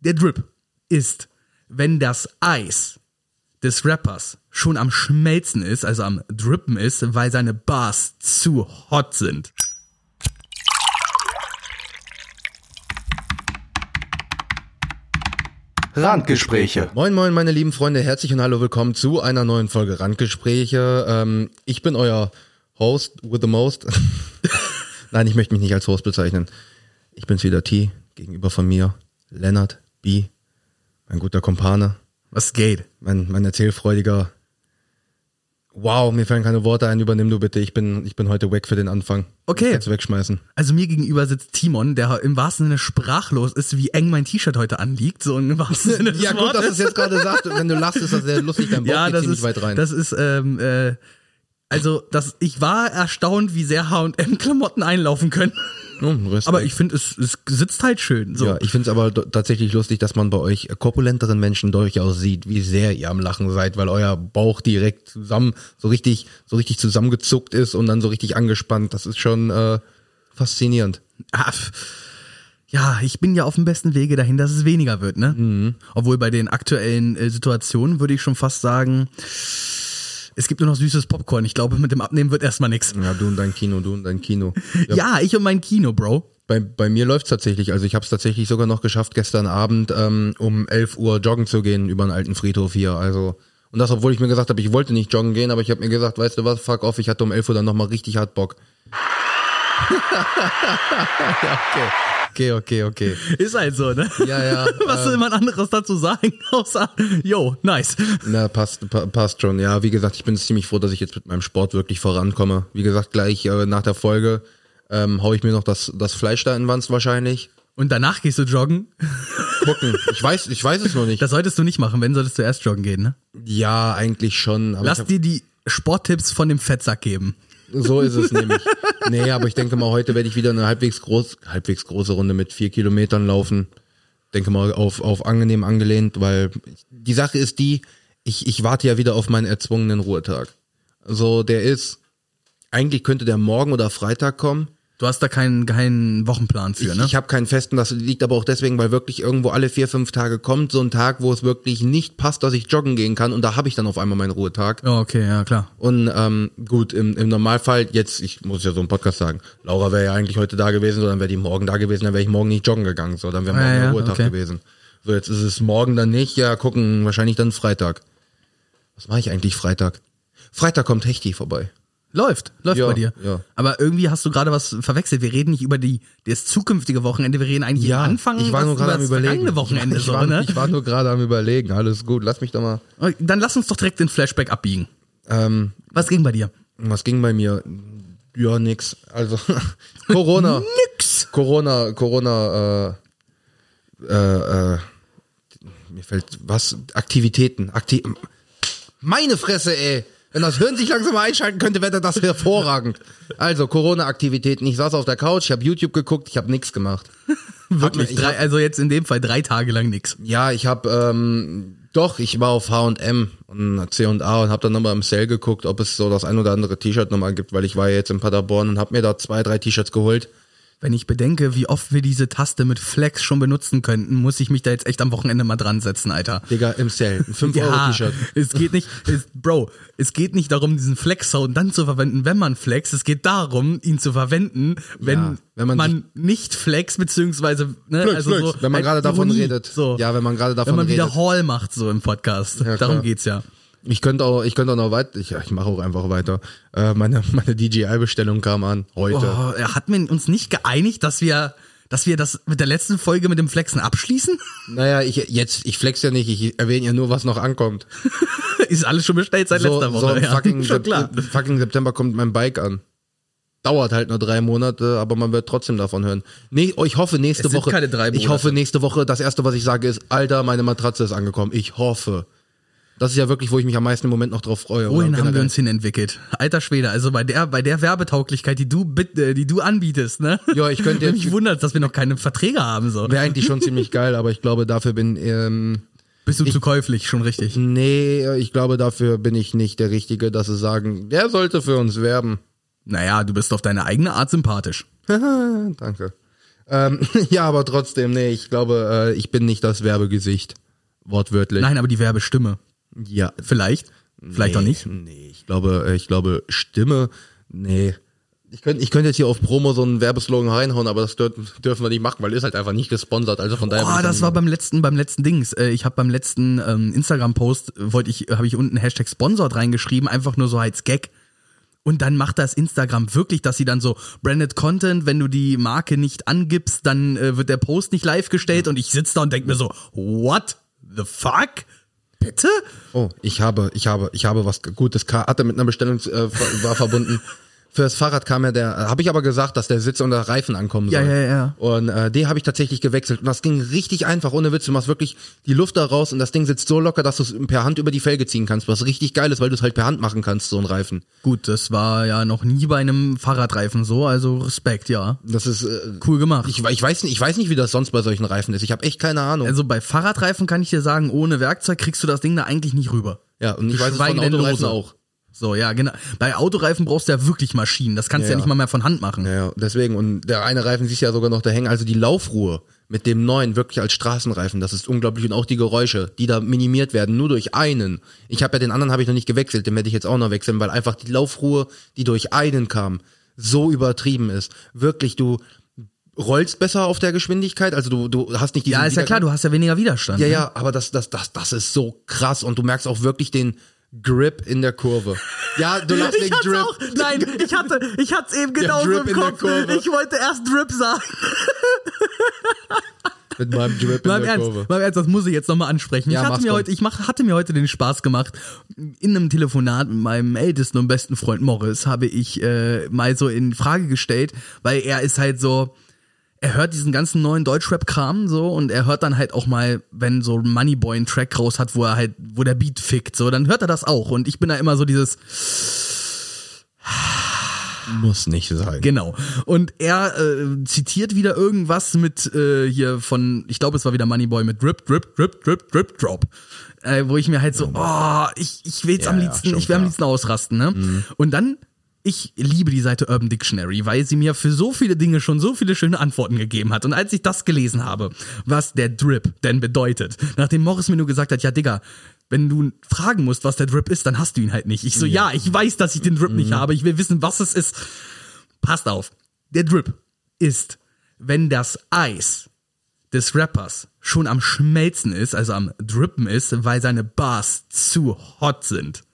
Der Drip ist, wenn das Eis des Rappers schon am Schmelzen ist, also am Drippen ist, weil seine Bars zu hot sind. Randgespräche. Moin, moin, meine lieben Freunde, herzlich und hallo, willkommen zu einer neuen Folge Randgespräche. Ähm, ich bin euer Host with the most. Nein, ich möchte mich nicht als Host bezeichnen. Ich bin's wieder T, gegenüber von mir, Lennart B., mein guter Kumpane, Was geht? mein, mein erzählfreudiger. Wow, mir fallen keine Worte ein, übernimm du bitte. Ich bin, ich bin heute weg für den Anfang. Okay. Du wegschmeißen. Also mir gegenüber sitzt Timon, der im wahrsten Sinne sprachlos ist, wie eng mein T-Shirt heute anliegt, so im wahrsten Sinne des Ja, gut, dass du es jetzt gerade sagst. Wenn du lachst, ist das sehr lustig. Dein Bauch ja, geht das ziemlich ist, weit rein. das ist, ähm, äh, also das, ich war erstaunt, wie sehr H&M-Klamotten einlaufen können. Oh, Respekt. Aber ich finde, es, es sitzt halt schön. So. Ja, ich finde es aber tatsächlich lustig, dass man bei euch korpulenteren Menschen durchaus sieht, wie sehr ihr am Lachen seid, weil euer Bauch direkt zusammen, so richtig, so richtig zusammengezuckt ist und dann so richtig angespannt. Das ist schon äh, faszinierend. Ah, ja, ich bin ja auf dem besten Wege dahin, dass es weniger wird, ne? Mhm. Obwohl bei den aktuellen äh, Situationen würde ich schon fast sagen, es gibt nur noch süßes Popcorn. Ich glaube, mit dem Abnehmen wird erstmal nix. Ja, du und dein Kino, du und dein Kino. Ja, Ja, ich und mein Kino, Bro. Bei, bei mir läuft's tatsächlich. Also ich habe es tatsächlich sogar noch geschafft, gestern Abend ähm, um 11 Uhr joggen zu gehen über einen alten Friedhof hier. Also und das, obwohl ich mir gesagt habe, ich wollte nicht joggen gehen, aber ich habe mir gesagt, weißt du was, fuck off, ich hatte um 11 Uhr dann nochmal richtig hart Bock. ja, okay. Okay, okay, okay. Ist halt so, ne? Ja, ja. Was soll man anderes dazu sagen, außer, yo, nice. Na, passt, pa passt schon. Ja, wie gesagt, ich bin ziemlich froh, dass ich jetzt mit meinem Sport wirklich vorankomme. Wie gesagt, gleich äh, nach der Folge ähm, hau ich mir noch das, das Fleisch da in Wanst wahrscheinlich. Und danach gehst du joggen. Gucken. Ich weiß, ich weiß es noch nicht. Das solltest du nicht machen, wenn solltest du erst joggen gehen, ne? ja, eigentlich schon. Lass hab, dir die Sporttipps von dem Fettsack geben. So ist es nämlich. Nee, aber ich denke mal, heute werde ich wieder eine halbwegs groß, halbwegs große Runde mit vier Kilometern laufen. Denke mal auf, auf angenehm angelehnt, weil die Sache ist die, ich, ich warte ja wieder auf meinen erzwungenen Ruhetag. So, der ist, eigentlich könnte der morgen oder Freitag kommen. Du hast da keinen, keinen Wochenplan für, Ich, ne? ich habe keinen festen, das liegt aber auch deswegen, weil wirklich irgendwo alle vier, fünf Tage kommt so ein Tag, wo es wirklich nicht passt, dass ich joggen gehen kann und da habe ich dann auf einmal meinen Ruhetag. Ja, okay, ja, klar. Und ähm, gut, im, im Normalfall, jetzt, ich muss ja so im Podcast sagen, Laura wäre ja eigentlich heute da gewesen, so dann wäre die morgen da gewesen, dann wäre ich morgen nicht joggen gegangen, so dann wäre morgen Ja, der Ruhetag okay. gewesen. So, jetzt ist es morgen dann nicht, ja, gucken, wahrscheinlich dann Freitag. Was mache ich eigentlich Freitag? Freitag kommt Hechti vorbei. Läuft, läuft Ja, bei dir. ja. Aber irgendwie hast du gerade was verwechselt. Wir reden nicht über die das zukünftige Wochenende, wir reden eigentlich am Anfang ich war nur gerade über am das überlegen. Wochenende ich, so, war, ne? ich war nur gerade am überlegen, alles gut, lass mich doch mal. Dann lass uns doch direkt den Flashback abbiegen. Ähm, Was ging bei dir? was ging bei mir? Ja, nix. Also Corona. Nix. Corona, Corona, äh, äh, äh, mir fällt was, Aktivitäten, Akti meine Fresse, ey. Wenn das Hirn sich langsam mal einschalten könnte, wäre das hervorragend. Also, Corona-Aktivitäten. Ich saß auf der Couch, ich habe YouTube geguckt, ich habe nichts gemacht. Wirklich, ich drei, hab- also jetzt in dem Fall drei Tage lang nix. Ja, ich habe ähm, doch, ich war auf H&M und C&A und habe dann nochmal im Sale geguckt, ob es so das ein oder andere T-Shirt nochmal gibt, weil ich war ja jetzt in Paderborn und habe mir da zwei, drei T-Shirts geholt. Wenn ich bedenke, wie oft wir diese Taste mit Flex schon benutzen könnten, muss ich mich da jetzt echt am Wochenende mal dran setzen, Alter. Digga, im Sale. Ein 5-Euro-T-Shirt. es geht nicht, es, Bro, es geht nicht darum, diesen Flex-Sound dann zu verwenden, wenn man flex. Es geht darum, ihn zu verwenden, wenn, Ja, wenn man man, nicht flex, beziehungsweise, ne, Flex, also flex, so, wenn man gerade davon redet. So. Ja, wenn man gerade davon Wenn man wieder redet. Hall macht, so im Podcast. Ja, darum geht's ja. Ich könnte auch, ich könnte auch noch weiter, ich, ich mache auch einfach weiter. Äh, meine, meine DJI-Bestellung kam an, heute. Oh, er hat mir uns nicht geeinigt, dass wir, dass wir das mit der letzten Folge mit dem Flexen abschließen? Naja, ich, jetzt, ich flex ja nicht, ich erwähne ja nur, was noch ankommt. Ist alles schon bestellt seit So, letzter so Woche. im ja. fucking, schon klar. fucking September kommt mein Bike an. Dauert halt nur drei Monate, aber man wird trotzdem davon hören. Nee, oh, ich hoffe nächste Es sind Woche. keine drei ich Monate. hoffe nächste Woche, das erste, was ich sage, ist, Alter, meine Matratze ist angekommen. Ich hoffe. Das ist ja wirklich, wo ich mich am meisten im Moment noch drauf freue. Wohin haben wir uns hin entwickelt? Alter Schwede, also bei der, bei der Werbetauglichkeit, die du, äh, die du anbietest, ne? Ja, ich könnte jetzt- Mich wundert, dass wir noch keine Verträge haben, so. Wäre eigentlich schon ziemlich geil, aber ich glaube, dafür bin, ähm, Bist du zu käuflich, schon richtig. nee, ich glaube, dafür bin ich nicht der Richtige, dass sie sagen, der sollte für uns werben. Naja, du bist auf deine eigene Art sympathisch. Danke. Ähm, ja, aber trotzdem, nee, ich glaube, äh, ich bin nicht das Werbegesicht. Wortwörtlich. Nein, aber die Werbestimme. Ja. Vielleicht. Vielleicht nee, auch nicht. Nee, ich glaube, äh, ich glaube, Stimme, nee. Ich könnte ich könnte jetzt hier auf Promo so einen Werbeslogan reinhauen, aber das dür dürfen wir nicht machen, weil ist halt einfach nicht gesponsert. Also von daher. Oh, will ich das war beim letzten, beim letzten Dings. Äh, Ich habe beim letzten ähm, Instagram-Post wollte ich, habe ich unten Hashtag Sponsored reingeschrieben, einfach nur so als Gag. Und dann macht das Instagram wirklich, dass sie dann so branded Content, wenn du die Marke nicht angibst, dann äh, wird der Post nicht live gestellt und ich sitze da und denke mir so, what the fuck? Bitte? Oh, ich habe, ich habe, ich habe was Gutes. Ka- Hatte mit einer Bestellung äh, war verbunden. Fürs Fahrrad kam ja der, habe ich aber gesagt, dass der Sitz und der Reifen ankommen Ja, soll. ja, ja. Und äh, den habe ich tatsächlich gewechselt. Und das ging richtig einfach, ohne Witz. Du machst wirklich die Luft da raus und das Ding sitzt so locker, dass du es per Hand über die Felge ziehen kannst. Was richtig geil ist, weil du es halt per Hand machen kannst, so ein Reifen. Gut, das war ja noch nie bei einem Fahrradreifen so, also Respekt, ja. Das ist, äh, Cool gemacht. ich, ich weiß nicht, ich weiß nicht, wie das sonst bei solchen Reifen ist. Ich habe echt keine Ahnung. Also bei Fahrradreifen kann ich dir sagen, ohne Werkzeug kriegst du das Ding da eigentlich nicht rüber. ja, und ich weiß es von Autoreifen auch. So, ja, genau. Bei Autoreifen brauchst du ja wirklich Maschinen. Das kannst du ja, Ja. nicht mal mehr von Hand machen. Ja, deswegen. Und der eine Reifen siehst du ja sogar noch da hängen. Also die Laufruhe mit dem neuen wirklich als Straßenreifen, das ist unglaublich. Und auch die Geräusche, die da minimiert werden, nur durch einen. Ich habe ja den anderen habe ich noch nicht gewechselt, den werde ich jetzt auch noch wechseln, weil einfach die Laufruhe, die durch einen kam, so übertrieben ist. Wirklich, du rollst besser auf der Geschwindigkeit, also du, du hast nicht diesen Ja, ist ja klar, du hast ja weniger Widerstand. Ja, ne? ja, aber das, das, das, das ist so krass und du merkst auch wirklich den Grip in der Kurve. Ja, du lachst Ich wegen hatte Drip. auch, nein, ich hatte, ich hatte es eben genauso Drip im Kopf. Kurve. Ich wollte erst Drip sagen. Mit meinem Drip in Mal der Ernst, Kurve. mal Ernst, das muss ich jetzt nochmal ansprechen. Ja, ich hatte mir heute, ich mach, hatte mir heute den Spaß gemacht. In einem Telefonat mit meinem ältesten und besten Freund Morris habe ich äh, mal so in Frage gestellt, weil er ist halt so, er hört diesen ganzen neuen Deutschrap-Kram so und er hört dann halt auch mal, wenn so Moneyboy einen Track raus hat, wo er halt, wo der Beat fickt, so, dann hört er das auch. Und ich bin da immer so dieses, Muss nicht sein. Genau. Und er äh, zitiert wieder irgendwas mit äh, hier von, ich glaube, es war wieder Moneyboy mit Drip, Drip, Drip, Drip, Drip, Drop. Äh, wo ich mir halt so, oh, ich, ich will's Ja, am ja, liebsten, schon ich will am klar. Mhm. liebsten ausrasten, ne? Und dann, ich liebe die Seite Urban Dictionary, weil sie mir für so viele Dinge schon so viele schöne Antworten gegeben hat. Und als ich das gelesen habe, was der Drip denn bedeutet, nachdem Morris mir nur gesagt hat, ja, Digga, wenn du fragen musst, was der Drip ist, dann hast du ihn halt nicht. Ich so, ja, ich weiß, dass ich den Drip Mhm. nicht habe. Ich will wissen, was es ist. Passt auf. Der Drip ist, wenn das Eis des Rappers schon am Schmelzen ist, also am Drippen ist, weil seine Bars zu hot sind.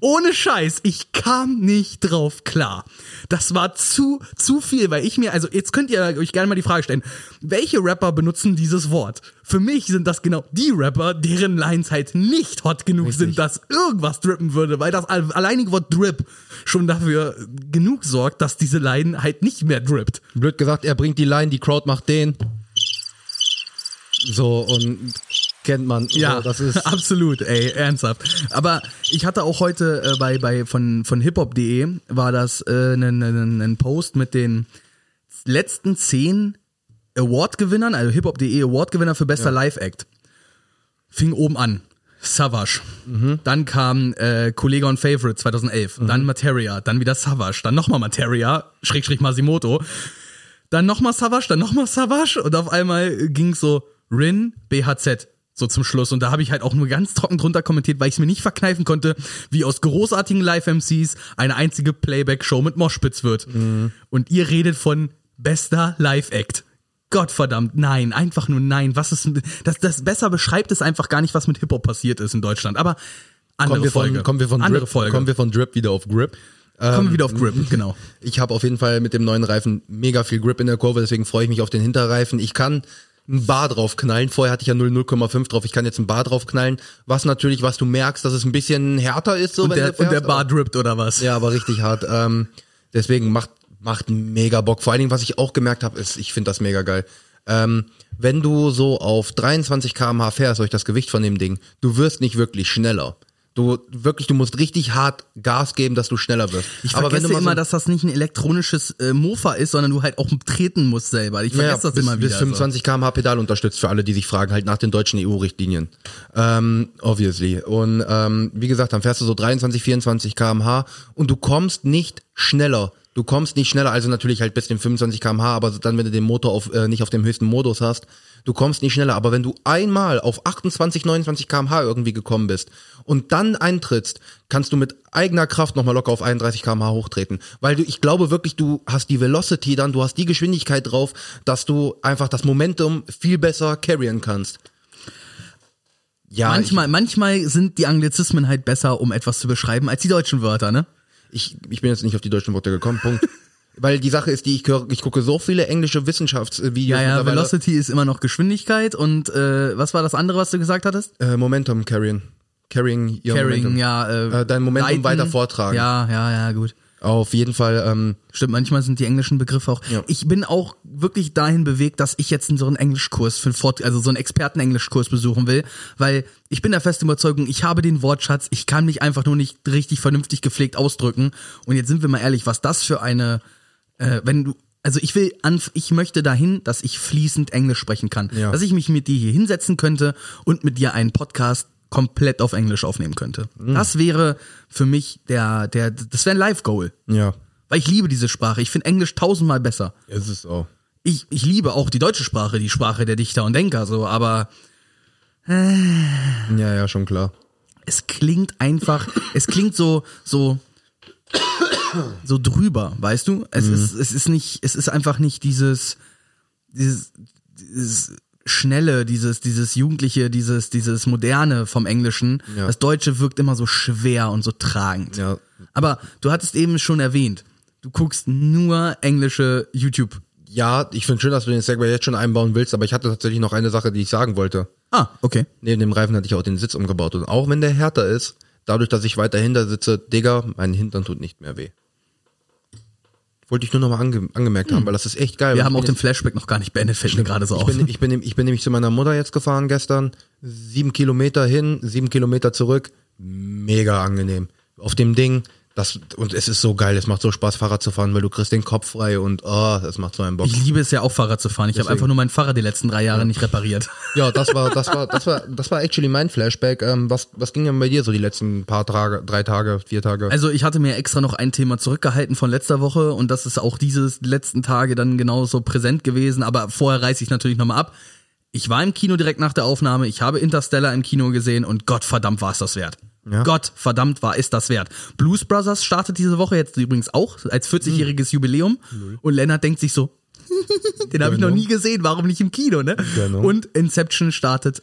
Ohne Scheiß, ich kam nicht drauf klar. Das war zu, zu viel, weil ich mir, also jetzt könnt ihr euch gerne mal die Frage stellen, welche Rapper benutzen dieses Wort? Für mich sind das genau die Rapper, deren Lines halt nicht hot genug sind, dass irgendwas drippen würde, weil das al- alleinige Wort Drip schon dafür genug sorgt, dass diese Line halt nicht mehr drippt. Blöd gesagt, er bringt die Line, die Crowd macht den. So, und kennt man. Ja, so, das ist. absolut, ey, ernsthaft. Aber ich hatte auch heute äh, bei, bei von, von hiphop.de war das äh, ein, ein, ein Post mit den letzten zehn Award-Gewinnern, also hiphop.de Award-Gewinner für bester Live-Act. Fing oben an. Savage. Mhm. Dann kam äh, Kollege und Favorite 2011. Dann Materia. Dann wieder Savage. Dann nochmal Materia. Schrägstrich Masimoto. Dann nochmal Savage. Dann nochmal Savage. Und auf einmal ging so Rin, BHZ. So zum Schluss. Und da habe ich halt auch nur ganz trocken drunter kommentiert, weil ich es mir nicht verkneifen konnte, wie aus großartigen Live-MCs eine einzige Playback-Show mit Moshpits wird. Und ihr redet von bester Live-Act. Gottverdammt, nein, einfach nur nein. Was ist das, das besser beschreibt es einfach gar nicht, was mit Hip-Hop passiert ist in Deutschland. Aber andere Kommen wir, Folge. von, kommen, wir von andere Drip, Folge. kommen wir von Drip wieder auf Grip. Kommen wir wieder auf Grip, genau. Ich habe auf jeden Fall mit dem neuen Reifen mega viel Grip in der Kurve, deswegen freue ich mich auf den Hinterreifen. Ich kann ein Bar drauf knallen. Vorher hatte ich ja 0, 0,5 drauf. Ich kann jetzt ein Bar drauf knallen. Was natürlich, was du merkst, dass es ein bisschen härter ist. So, Und wenn der, du und der Bar drippt oder was? Ja, aber richtig hart. Ähm, deswegen macht macht mega Bock. Vor allen Dingen, was ich auch gemerkt habe, ist, ich finde das mega geil. Ähm, wenn du so auf 23 km/h fährst durch das Gewicht von dem Ding, du wirst nicht wirklich schneller. Du wirklich, du musst richtig hart Gas geben, dass du schneller wirst. Ich aber wenn vergesse immer, so, dass das nicht ein elektronisches äh, Mofa ist, sondern du halt auch treten musst selber. Ich vergesse das bis, immer wieder. bis 25 km/h Pedal unterstützt für alle, die sich fragen, halt nach den deutschen EU-Richtlinien. Ähm, obviously. Und ähm, wie gesagt, dann fährst du so 23, 24 km/h und du kommst nicht schneller Du kommst nicht schneller, also natürlich halt bis den 25 km/h, aber dann, wenn du den Motor auf, äh, nicht auf dem höchsten Modus hast, du kommst nicht schneller. Aber wenn du einmal auf 28, 29 km/h irgendwie gekommen bist und dann eintrittst, kannst du mit eigener Kraft nochmal locker auf 31 km/h hochtreten. Weil du, ich glaube wirklich, du hast die Velocity dann, du hast die Geschwindigkeit drauf, dass du einfach das Momentum viel besser carryen kannst. Ja, manchmal, manchmal sind die Anglizismen halt besser, um etwas zu beschreiben, als die deutschen Wörter, ne? ich, ich bin jetzt nicht auf die deutschen Worte gekommen, Punkt. Weil die Sache ist, die ich, höre, ich gucke so viele englische Wissenschaftsvideos. Ja, ja. Velocity ist immer noch Geschwindigkeit und äh, was war das andere, was du gesagt hattest? Äh, Momentum carrying. Carrying your Carrying, Momentum. ja. Äh, Äh, dein Momentum leiten. weiter vortragen. Ja, ja, ja, gut. Auf jeden Fall, ähm, Stimmt, manchmal sind die englischen Begriffe auch. Ja. Ich bin auch wirklich dahin bewegt, dass ich jetzt so einen Englischkurs für Fort, also so einen Experten-Englischkurs besuchen will, weil ich bin der festen Überzeugung, ich habe den Wortschatz, ich kann mich einfach nur nicht richtig vernünftig gepflegt ausdrücken. Und jetzt sind wir mal ehrlich, was das für eine, äh, wenn du, also ich will, an, ich möchte dahin, dass ich fließend Englisch sprechen kann, Ja. dass ich mich mit dir hier hinsetzen könnte und mit dir einen Podcast komplett auf Englisch aufnehmen könnte. Das wäre für mich der, der, das wäre ein Live-Goal. ja, Weil ich liebe diese Sprache. Ich finde Englisch tausendmal besser. ist es auch. Ich, ich liebe auch die deutsche Sprache, die Sprache der Dichter und Denker, so, aber Ja, ja, schon klar. es klingt einfach, es klingt so, so, so drüber, weißt du? Es ist, es ist nicht, es ist einfach nicht dieses, dieses, dieses schnelle, dieses, dieses jugendliche, dieses, dieses moderne vom Englischen. Ja. Das Deutsche wirkt immer so schwer und so tragend. Ja. Aber du hattest eben schon erwähnt, du guckst nur englische YouTube Ja, ich finde schön, dass du den Segway jetzt schon einbauen willst, aber ich hatte tatsächlich noch eine Sache, die ich sagen wollte. Ah, okay. Neben dem Reifen hatte ich auch den Sitz umgebaut. Und auch wenn der härter ist, dadurch, dass ich weiter hinter sitze, Digga, mein Hintern tut nicht mehr weh. Wollte ich nur noch mal ange angemerkt haben, weil das ist echt geil. Wir haben auch den Flashback noch gar nicht beendet, fällt mir gerade so ich auf. bin, ich, bin, ich bin nämlich zu meiner Mutter jetzt gefahren gestern. Sieben Kilometer hin, sieben Kilometer zurück. Mega angenehm. Auf dem Ding, das, und es ist so geil, es macht so Spaß, Fahrrad zu fahren, weil du kriegst den Kopf frei und oh, das macht so einen Bock. Ich liebe es ja auch Fahrrad zu fahren. Ich habe einfach nur mein Fahrrad die letzten drei Jahre nicht repariert. Ja, das war, das war, das war, das war actually mein Flashback. Ähm, was, was ging denn bei dir so die letzten paar Tage, drei Tage, vier Tage? Also ich hatte mir extra noch ein Thema zurückgehalten von letzter Woche und das ist auch dieses letzten Tage dann genauso präsent gewesen. Aber vorher reiße ich natürlich nochmal ab. Ich war im Kino direkt nach der Aufnahme. Ich habe Interstellar im Kino gesehen und Gott verdammt war es das wert. Ja. Gott verdammt war es das wert. Blues Brothers startet diese Woche jetzt übrigens auch als 40-jähriges Jubiläum und Lennart denkt sich so, den habe ich noch nie gesehen, warum nicht im Kino, ne? Genau. Und Inception startet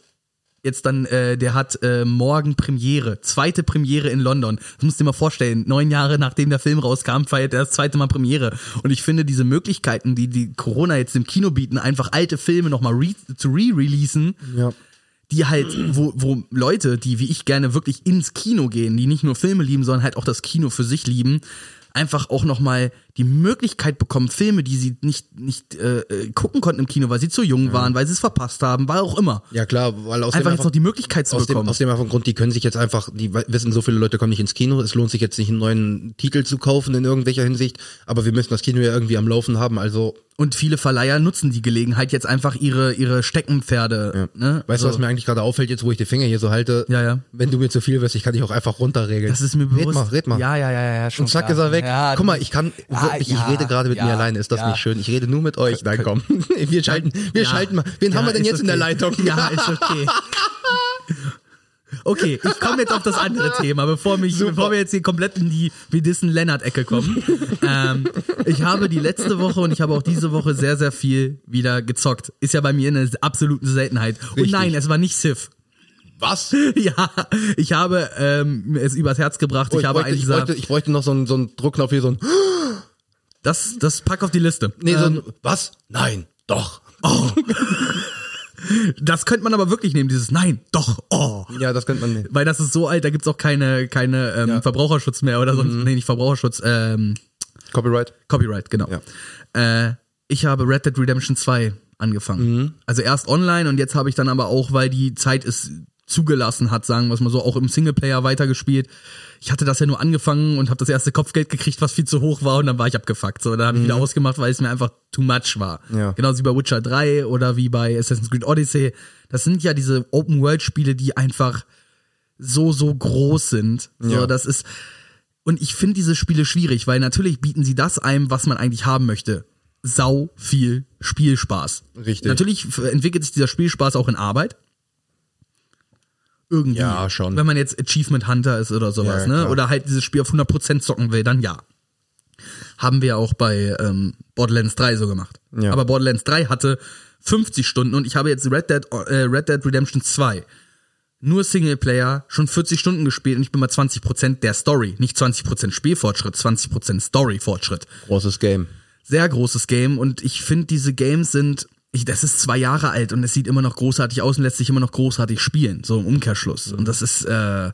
jetzt dann, äh, der hat äh, morgen Premiere, zweite Premiere in London. Das musst du dir mal vorstellen, neun Jahre nachdem der Film rauskam, feiert er das zweite Mal Premiere. Und ich finde diese Möglichkeiten, die die Corona jetzt im Kino bieten, einfach alte Filme nochmal re zu re-releasen, ja. Die halt, wo, wo Leute, die wie ich gerne wirklich ins Kino gehen, die nicht nur Filme lieben, sondern halt auch das Kino für sich lieben, einfach auch nochmal die Möglichkeit bekommen, Filme, die sie nicht, nicht äh, äh, gucken konnten im Kino, weil sie zu jung waren, weil sie es verpasst haben, weil auch immer. Ja klar, weil aus Einfach dem jetzt noch die Möglichkeit zu aus dem, bekommen. aus dem einfachen Grund, die können sich jetzt einfach, die wissen, so viele Leute kommen nicht ins Kino, es lohnt sich jetzt nicht einen neuen Titel zu kaufen in irgendwelcher Hinsicht, aber wir müssen das Kino ja irgendwie am Laufen haben, also Und viele Verleiher nutzen die Gelegenheit jetzt einfach ihre, ihre Steckenpferde. Ne? Weißt du, was mir eigentlich gerade auffällt, jetzt wo ich die Finger hier so halte? Ja, ja. Wenn du mir zu viel wirst, ich kann dich auch einfach runterregeln. Das ist mir bewusst. Red mal, red mal. Ja, ja, ja, ja, schon Und zack klar. ist er weg. Ja, Guck mal, ich kann Ja, wirklich, ja, ich rede gerade mit ja, mir alleine. Ist das ja. nicht schön? Ich rede nur mit euch. Nein, komm. Wir schalten, wir Ja. schalten mal. Wen haben wir denn jetzt in der okay. Leitung? Ja, ist okay. Okay, ich komme jetzt auf das andere Thema, bevor, mich, bevor wir jetzt hier komplett in die Wir dissen Lennart-Ecke kommen. ähm, ich habe die letzte Woche und ich habe auch diese Woche sehr, sehr viel wieder gezockt. Ist ja bei mir eine absolute Seltenheit. Und Richtig. nein, es war nicht Civ. Was? Ja, ich habe ähm, es übers Herz gebracht. Oh, ich, ich, habe bräuchte, einen ich, bräuchte, ich bräuchte noch so einen, so einen Druckknopf hier, so ein, das, das pack auf die Liste. nee, so Ähm, ein, was? Nein, doch. das könnte man aber wirklich nehmen, dieses Nein, doch, oh. Ja, das könnte man nehmen. Weil das ist so alt, da gibt's auch keine, keine ähm, Verbraucherschutz mehr oder sonst. Nee, nicht Verbraucherschutz, ähm, Copyright? Copyright, genau. Äh, ich habe Red Dead Redemption 2 angefangen. Also erst online und jetzt habe ich dann aber auch, weil die Zeit es zugelassen hat, sagen wir es mal so, auch im Singleplayer weitergespielt. Ich hatte das ja nur angefangen und habe das erste Kopfgeld gekriegt, was viel zu hoch war und dann war ich abgefuckt. So, dann habe ich wieder ausgemacht, weil es mir einfach too much war. Ja. Genauso wie bei Witcher 3 oder wie bei Assassin's Creed Odyssey. Das sind ja diese Open-World-Spiele, die einfach so, so groß sind. So, Ja. das ist, Und ich finde diese Spiele schwierig, weil natürlich bieten sie das einem, was man eigentlich haben möchte. Sau viel Spielspaß. Richtig. Natürlich entwickelt sich dieser Spielspaß auch in Arbeit. Irgendwie. Ja, schon. Wenn man jetzt Achievement Hunter ist oder sowas, Ja, ne? klar. Oder halt dieses Spiel auf 100% zocken will, dann ja. Haben wir auch bei ähm, Borderlands 3 so gemacht. Ja. Aber Borderlands 3 hatte 50 Stunden und ich habe jetzt Red Dead, äh, Red Dead Redemption 2 nur Singleplayer schon 40 Stunden gespielt und ich bin bei 20% der Story. Nicht 20% Spielfortschritt, 20% Storyfortschritt. Großes Game. Sehr großes Game und ich finde, diese Games sind, ich, das ist zwei Jahre alt und es sieht immer noch großartig aus und lässt sich immer noch großartig spielen, so im Umkehrschluss. Und das ist, äh,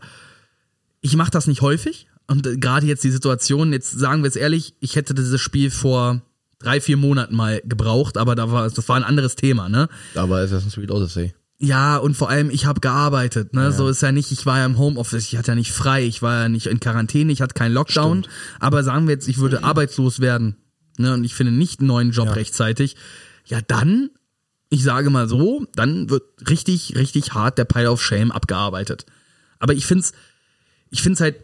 ich mache das nicht häufig und äh, gerade jetzt die Situation, jetzt sagen wir es ehrlich, ich hätte dieses Spiel vor drei, vier Monaten mal gebraucht, aber da war, das war ein anderes Thema, ne? War Assassin's Creed Odyssey. Ja, und vor allem, ich habe gearbeitet, ne? So ist ja nicht, ich war ja im Homeoffice, ich hatte ja nicht frei, ich war ja nicht in Quarantäne, ich hatte keinen Lockdown. Aber sagen wir jetzt, ich würde arbeitslos werden, ne? Und ich finde nicht einen neuen Job Ja. rechtzeitig. Ja, dann, ich sage mal so, dann wird richtig, richtig hart der Pile of Shame abgearbeitet. Aber ich find's, ich find's halt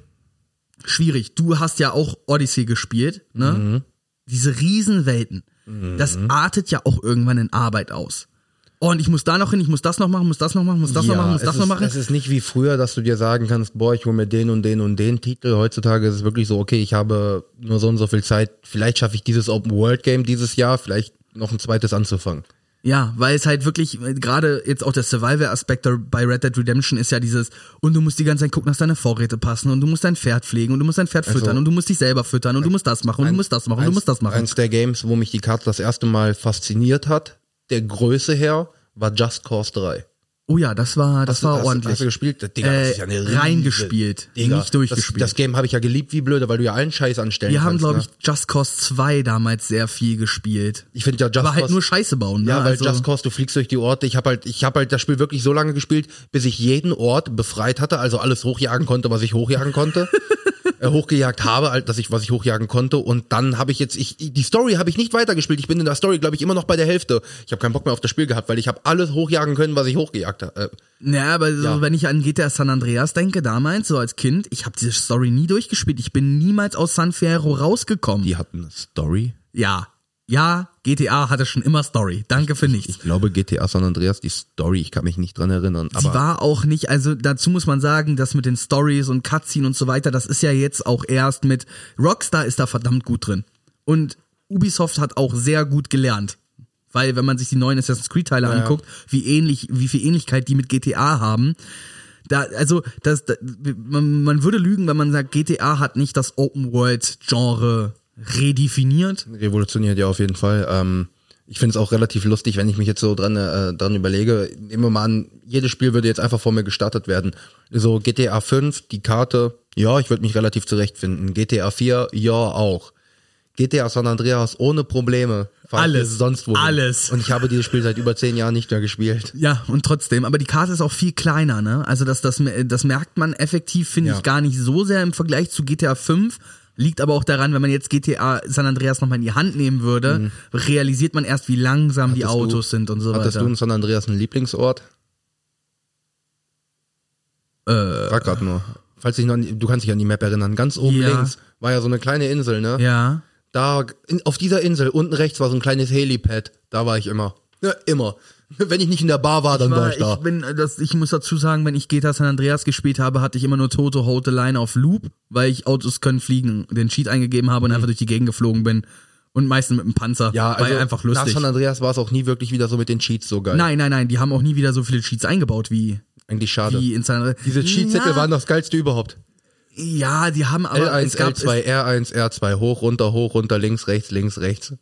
schwierig. Du hast ja auch Odyssey gespielt, ne? Mhm. Diese Riesenwelten, das artet ja auch irgendwann in Arbeit aus. Und ich muss da noch hin, ich muss das noch machen, muss das noch machen, muss das noch machen, muss das ist, noch machen. Es ist nicht wie früher, dass du dir sagen kannst, boah, ich hole mir den und den und den Titel. Heutzutage ist es wirklich so, okay, ich habe nur so und so viel Zeit. Vielleicht schaffe ich dieses Open World Game dieses Jahr, vielleicht noch ein zweites anzufangen. Ja, weil es halt wirklich, gerade jetzt auch der Survival-Aspekt bei Red Dead Redemption ist ja dieses, und du musst die ganze Zeit gucken, dass deine Vorräte passen, und du musst dein Pferd pflegen, und du musst dein Pferd füttern, und du musst dich selber füttern, und du musst das machen, und du musst das machen, und du musst das machen. Eins der Games, wo mich die Karte das erste Mal fasziniert hat, der Größe her, war Just Cause 3. Oh ja, das war, das Hast du- war hast, ordentlich. Hast du gespielt? Digga, Äh, das ist ja eine reingespielt, Digga, nicht durchgespielt. Das, das Game habe ich ja geliebt wie blöde, weil du ja allen Scheiß anstellen Wir haben, kannst. glaube ne? ich, Just Cause 2 damals sehr viel gespielt. Ich finde ja Just Aber halt Cause nur Scheiße bauen, ne? Ja, weil also, Just Cause, du fliegst durch die Orte. Ich habe halt, ich habe halt das Spiel wirklich so lange gespielt, bis ich jeden Ort befreit hatte, also alles hochjagen konnte, was ich hochjagen konnte. äh, hochgejagt habe, dass ich, was ich hochjagen konnte. Und dann habe ich jetzt, ich, die Story habe ich nicht weitergespielt. Ich bin in der Story, glaube ich, immer noch bei der Hälfte. Ich habe keinen Bock mehr auf das Spiel gehabt, weil ich habe alles hochjagen können, was ich hochgejagt habe. Äh, Ja, aber so, Ja. wenn ich an GTA San Andreas denke, damals, so als Kind, ich habe diese Story nie durchgespielt. Ich bin niemals aus San Fierro rausgekommen. die hatten eine Story. Ja. Ja, GTA hatte schon immer Story. Danke für nichts. Ich glaube, GTA San Andreas, die Story, ich kann mich nicht dran erinnern. Sie Aber war auch nicht, also dazu muss man sagen, dass mit den Stories und Cutscene und so weiter, das ist ja jetzt auch erst mit Rockstar ist da verdammt gut drin. Und Ubisoft hat auch sehr gut gelernt. Weil, wenn man sich die neuen Assassin's Creed Teile anguckt, wie ähnlich, wie viel Ähnlichkeit die mit GTA haben, da, also, das, da, man, man würde lügen, wenn man sagt, GTA hat nicht das Open World Genre redefiniert. revolutioniert ja auf jeden Fall. Ähm, ich finde es auch relativ lustig, wenn ich mich jetzt so dran, äh, dran überlege. Nehmen wir mal an, jedes Spiel würde jetzt einfach vor mir gestartet werden. So GTA 5, die Karte, ja, ich würde mich relativ zurechtfinden. GTA 4, ja, auch. GTA San Andreas ohne Probleme. Alles. sonst wo. Alles. Und ich habe dieses Spiel seit über zehn Jahren nicht mehr gespielt. Ja, und trotzdem, aber die Karte ist auch viel kleiner, ne? Also das, das, das merkt man effektiv, finde Ja. ich, gar nicht so sehr im Vergleich zu GTA 5. Liegt aber auch daran, wenn man jetzt GTA San Andreas nochmal in die Hand nehmen würde, realisiert man erst, wie langsam die Mhm. Hattest du- Autos sind und so Hattest weiter. du in San Andreas einen Lieblingsort? Äh, Frag grad nur. Falls dich noch, du kannst dich an die Map erinnern. Ganz oben Ja. links war ja so eine kleine Insel, ne? ja. Da, in, auf dieser Insel, unten rechts war so ein kleines Helipad. Da war ich immer. Ja, immer. Wenn ich nicht in der Bar war, dann war, War, ich da. ich, bin, das, ich muss dazu sagen, wenn ich GTA San Andreas gespielt habe, hatte ich immer nur Toto Hold the Line auf Loop, weil ich Autos können fliegen, den Cheat eingegeben habe und einfach durch die Gegend geflogen bin. Und meistens mit einem Panzer. Mhm. ja, also weil einfach nach lustig. San Andreas war es auch nie wirklich wieder so mit den Cheats so geil. Nein, nein, nein, die haben auch nie wieder so viele Cheats eingebaut wie, Eigentlich schade. wie in San Andreas. Diese Cheat-Zettel waren das geilste überhaupt. Ja, die haben aber L1, es gab, L2, R1, R2, hoch, runter, hoch, runter, links, rechts, links, rechts.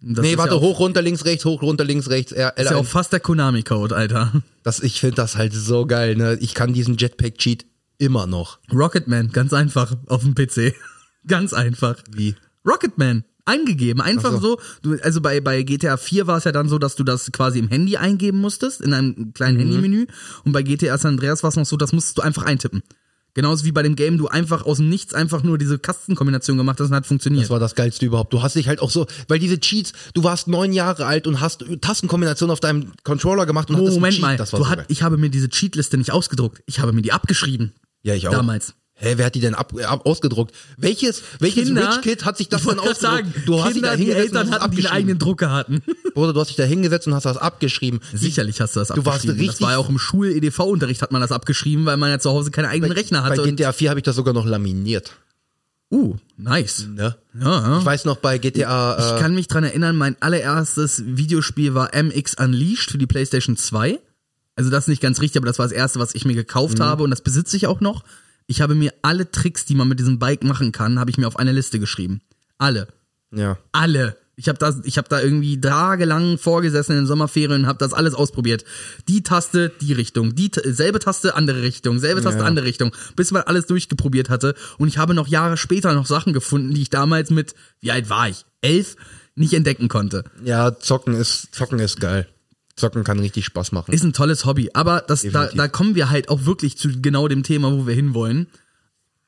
Das nee, warte, ja hoch, runter, links, rechts, hoch, runter, links, rechts, R, ist ja auch L1. fast der Konami-Code, Alter. Das, ich finde das halt so geil, ne? Ich kann diesen Jetpack-Cheat immer noch. Rocketman, ganz einfach auf dem PC. ganz einfach. Wie? Rocketman eingegeben, einfach Ach so. Du, also bei, bei GTA 4 war es ja dann so, dass du das quasi im Handy eingeben musstest, in einem Mhm. kleinen Handymenü. Und bei GTA San Andreas war es noch so, das musstest du einfach eintippen. Genauso wie bei dem Game, du einfach aus dem Nichts einfach nur diese Kastenkombination gemacht hast und hat funktioniert. Das war das geilste überhaupt. Du hast dich halt auch so, weil diese Cheats, du warst neun Jahre alt und hast Tastenkombinationen auf deinem Controller gemacht und Oh, hattest Moment Cheat. mal, Das war du so hat, ich habe mir diese Cheatliste nicht ausgedruckt, ich habe mir die abgeschrieben. Ja, ich auch. Damals. Hä, wer hat die denn ab, ab, ausgedruckt? Welches, welches Kinder, Rich Kid hat sich das ich denn ausgedruckt? sagen, du hast dich Kinder, da die Eltern das hatten, die eigenen Drucker hatten. Bruder, du hast dich da hingesetzt und hast das abgeschrieben. Sicherlich hast du das Du warst abgeschrieben. das richtig- war ja auch im Schul-EDV-Unterricht hat man das abgeschrieben, weil man ja zu Hause keinen eigenen Rechner hatte. Bei GTA 4 habe ich das sogar noch laminiert. uh, nice. Ne? Ja, ja. Ich weiß noch bei GTA. Ich Äh, kann mich dran erinnern, mein allererstes Videospiel war MX Unleashed für die PlayStation 2. Also das ist nicht ganz richtig, aber das war das erste, was ich mir gekauft habe und das besitze ich auch noch. Ich habe mir alle Tricks, die man mit diesem Bike machen kann, habe ich mir auf eine Liste geschrieben. Alle. ja. Alle. Ich habe das, ich habe da irgendwie tagelang vorgesessen in den Sommerferien und habe das alles ausprobiert. Die Taste, die Richtung, die selbe Taste, andere Richtung, selbe Taste, Ja. andere Richtung, bis man alles durchgeprobiert hatte. Und ich habe noch Jahre später noch Sachen gefunden, die ich damals mit, wie alt war ich? Elf, nicht entdecken konnte. Ja, zocken ist, zocken ist geil. Zocken kann richtig Spaß machen. Ist ein tolles Hobby, aber das, da, Definitiv. da kommen wir halt auch wirklich zu genau dem Thema, wo wir hinwollen.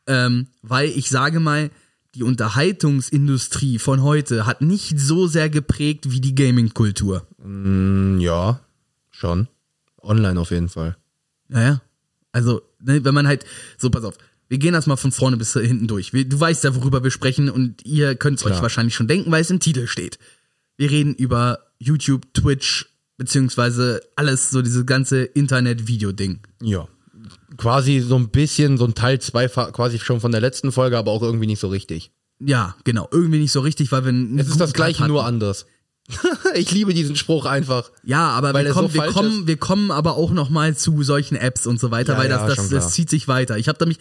Ähm, weil ich sage mal, die Unterhaltungsindustrie von heute hat nicht so sehr geprägt wie die Gaming-Kultur. Mm, ja, schon. Online auf jeden Fall. Naja. Also, ne, wenn man halt, so pass auf, wir gehen das mal von vorne bis hinten durch. Wir, du weißt ja, worüber wir sprechen und ihr könnt es euch wahrscheinlich schon denken, weil es im Titel steht. Wir reden über YouTube, Twitch, beziehungsweise alles, so dieses ganze Internet-Video-Ding. Ja. Quasi so ein bisschen, so ein Teil 2 quasi schon von der letzten Folge, aber auch irgendwie nicht so richtig. Ja, genau. Irgendwie nicht so richtig, weil wir Es ist das gleiche, hatten. nur anders. ich liebe diesen Spruch einfach. Ja, aber wir er so kommen, wir, kommen, wir kommen aber auch noch mal zu solchen Apps und so weiter, Ja, weil das, ja, das, das zieht sich weiter. Ich habe da mich,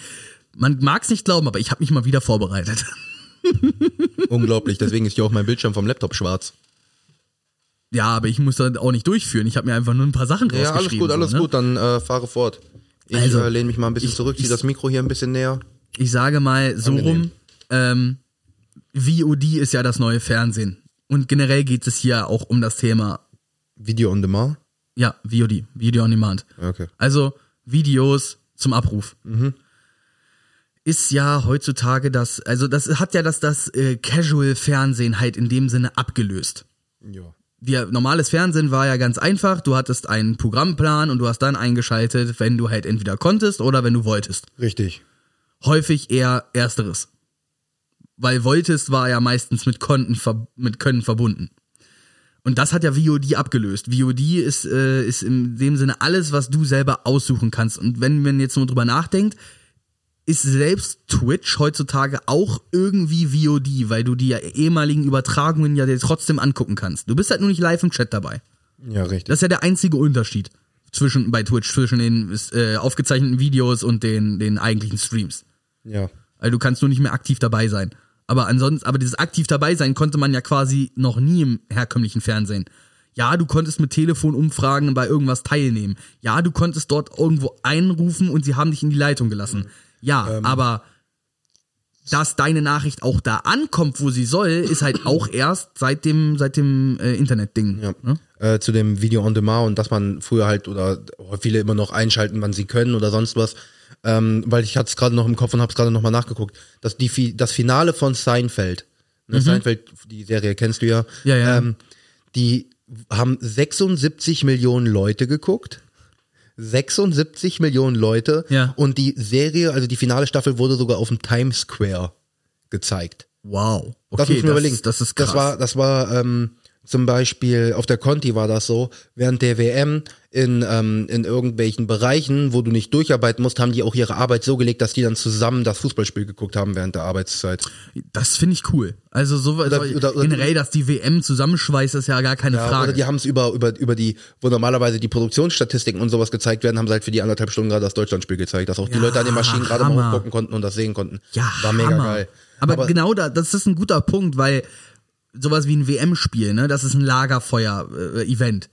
man mag es nicht glauben, aber ich habe mich mal wieder vorbereitet. Unglaublich, deswegen ist ja auch mein Bildschirm vom Laptop schwarz. Ja, aber ich muss das auch nicht durchführen. Ich habe mir einfach nur ein paar Sachen Ja, alles rausgeschrieben. gut, alles so, ne? gut, dann äh, fahre fort. Ich Also, äh, lehne mich mal ein bisschen ich- zurück, ziehe das Mikro hier ein bisschen näher. Ich sage mal so Angenehm. rum, ähm, VOD ist ja das neue Fernsehen. Und generell geht es hier auch um das Thema, Video on Demand? ja, VOD, Video on Demand. Okay. Also Videos zum Abruf. Ist ja heutzutage das, also das hat ja das, das äh, Casual-Fernsehen halt in dem Sinne abgelöst. Ja. Wir, normales Fernsehen war ja ganz einfach. Du hattest einen Programmplan und du hast dann eingeschaltet, wenn du halt entweder konntest oder wenn du wolltest. Richtig. Häufig eher ersteres. Weil wolltest war ja meistens mit Konten, mit Können verbunden. Und das hat ja VOD abgelöst. VOD ist, äh, ist in dem Sinne alles, was du selber aussuchen kannst. Und wenn man jetzt nur drüber nachdenkt, ist selbst Twitch heutzutage auch irgendwie VOD, weil du die ehemaligen Übertragungen ja dir trotzdem angucken kannst. Du bist halt nur nicht live im Chat dabei. Ja, richtig. Das ist ja der einzige Unterschied zwischen bei Twitch zwischen den äh, aufgezeichneten Videos und den den eigentlichen Streams. ja. Also du kannst nur nicht mehr aktiv dabei sein. Aber ansonsten, aber dieses aktiv dabei sein konnte man ja quasi noch nie im herkömmlichen Fernsehen. Ja, du konntest mit Telefonumfragen bei irgendwas teilnehmen. Ja, du konntest dort irgendwo einrufen und sie haben dich in die Leitung gelassen. Ja, aber dass deine Nachricht auch da ankommt, wo sie soll, ist halt auch erst seit dem seit dem äh, Internetding. Ja. Ne? Äh, zu dem Video on Demand und dass man früher halt oder viele immer noch einschalten, wann sie können oder sonst was. Ähm, weil ich hatte es gerade noch im Kopf und habe es gerade nochmal nachgeguckt. dass die, das Finale von Seinfeld, ne, Seinfeld, die Serie kennst du ja, Mhm. Ja, ja. Ähm, die haben 76 Millionen Leute geguckt. 76 Millionen Leute. Ja. Und die Serie, also die finale Staffel wurde sogar auf dem Times Square gezeigt. Wow. Okay, Das muss man überlegen. Das ist krass. Das war, das war ähm, zum Beispiel auf der Conti war das so, während der WM in, ähm, in irgendwelchen Bereichen, wo du nicht durcharbeiten musst, haben die auch ihre Arbeit so gelegt, dass die dann zusammen das Fußballspiel geguckt haben während der Arbeitszeit. Das finde ich cool. Also so Oder- so- oder- generell, dass die WM zusammenschweißt, ist ja gar keine Ja, Frage. oder die haben es über, über, über die, wo normalerweise die Produktionsstatistiken und sowas gezeigt werden, haben sie halt für die anderthalb Stunden gerade das Deutschlandspiel gezeigt, dass auch die Ja, Leute an den Maschinen gerade mal hochgucken konnten und das sehen konnten. ja, War mega Hammer. geil. Aber, genau da, das ist ein guter Punkt, weil sowas wie ein WM-Spiel, ne, das ist ein Lagerfeuer-Event.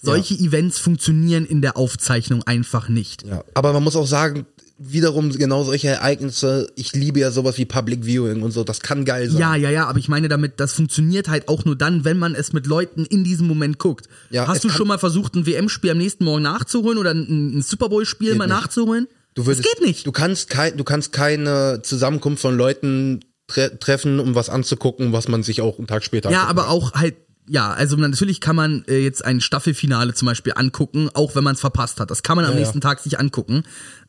Solche Events funktionieren in der Aufzeichnung einfach nicht. Ja, aber man muss auch sagen, wiederum genau solche Ereignisse, ich liebe ja sowas wie Public Viewing und so, das kann geil sein. Ja, ja, ja, aber ich meine damit, das funktioniert halt auch nur dann, wenn man es mit Leuten in diesem Moment guckt. Ja, Hast du schon mal versucht, ein WM-Spiel am nächsten Morgen nachzuholen oder ein, ein Super Bowl-Spiel mal nicht. nachzuholen? Du würdest, das geht nicht. Du kannst, kein, du kannst keine Zusammenkunft von Leuten tre treffen, um was anzugucken, was man sich auch einen Tag später Ja, aber auch halt, ja, also natürlich kann man äh, jetzt ein Staffelfinale zum Beispiel angucken, auch wenn man es verpasst hat. Das kann man am Ja, ja. nächsten Tag sich angucken.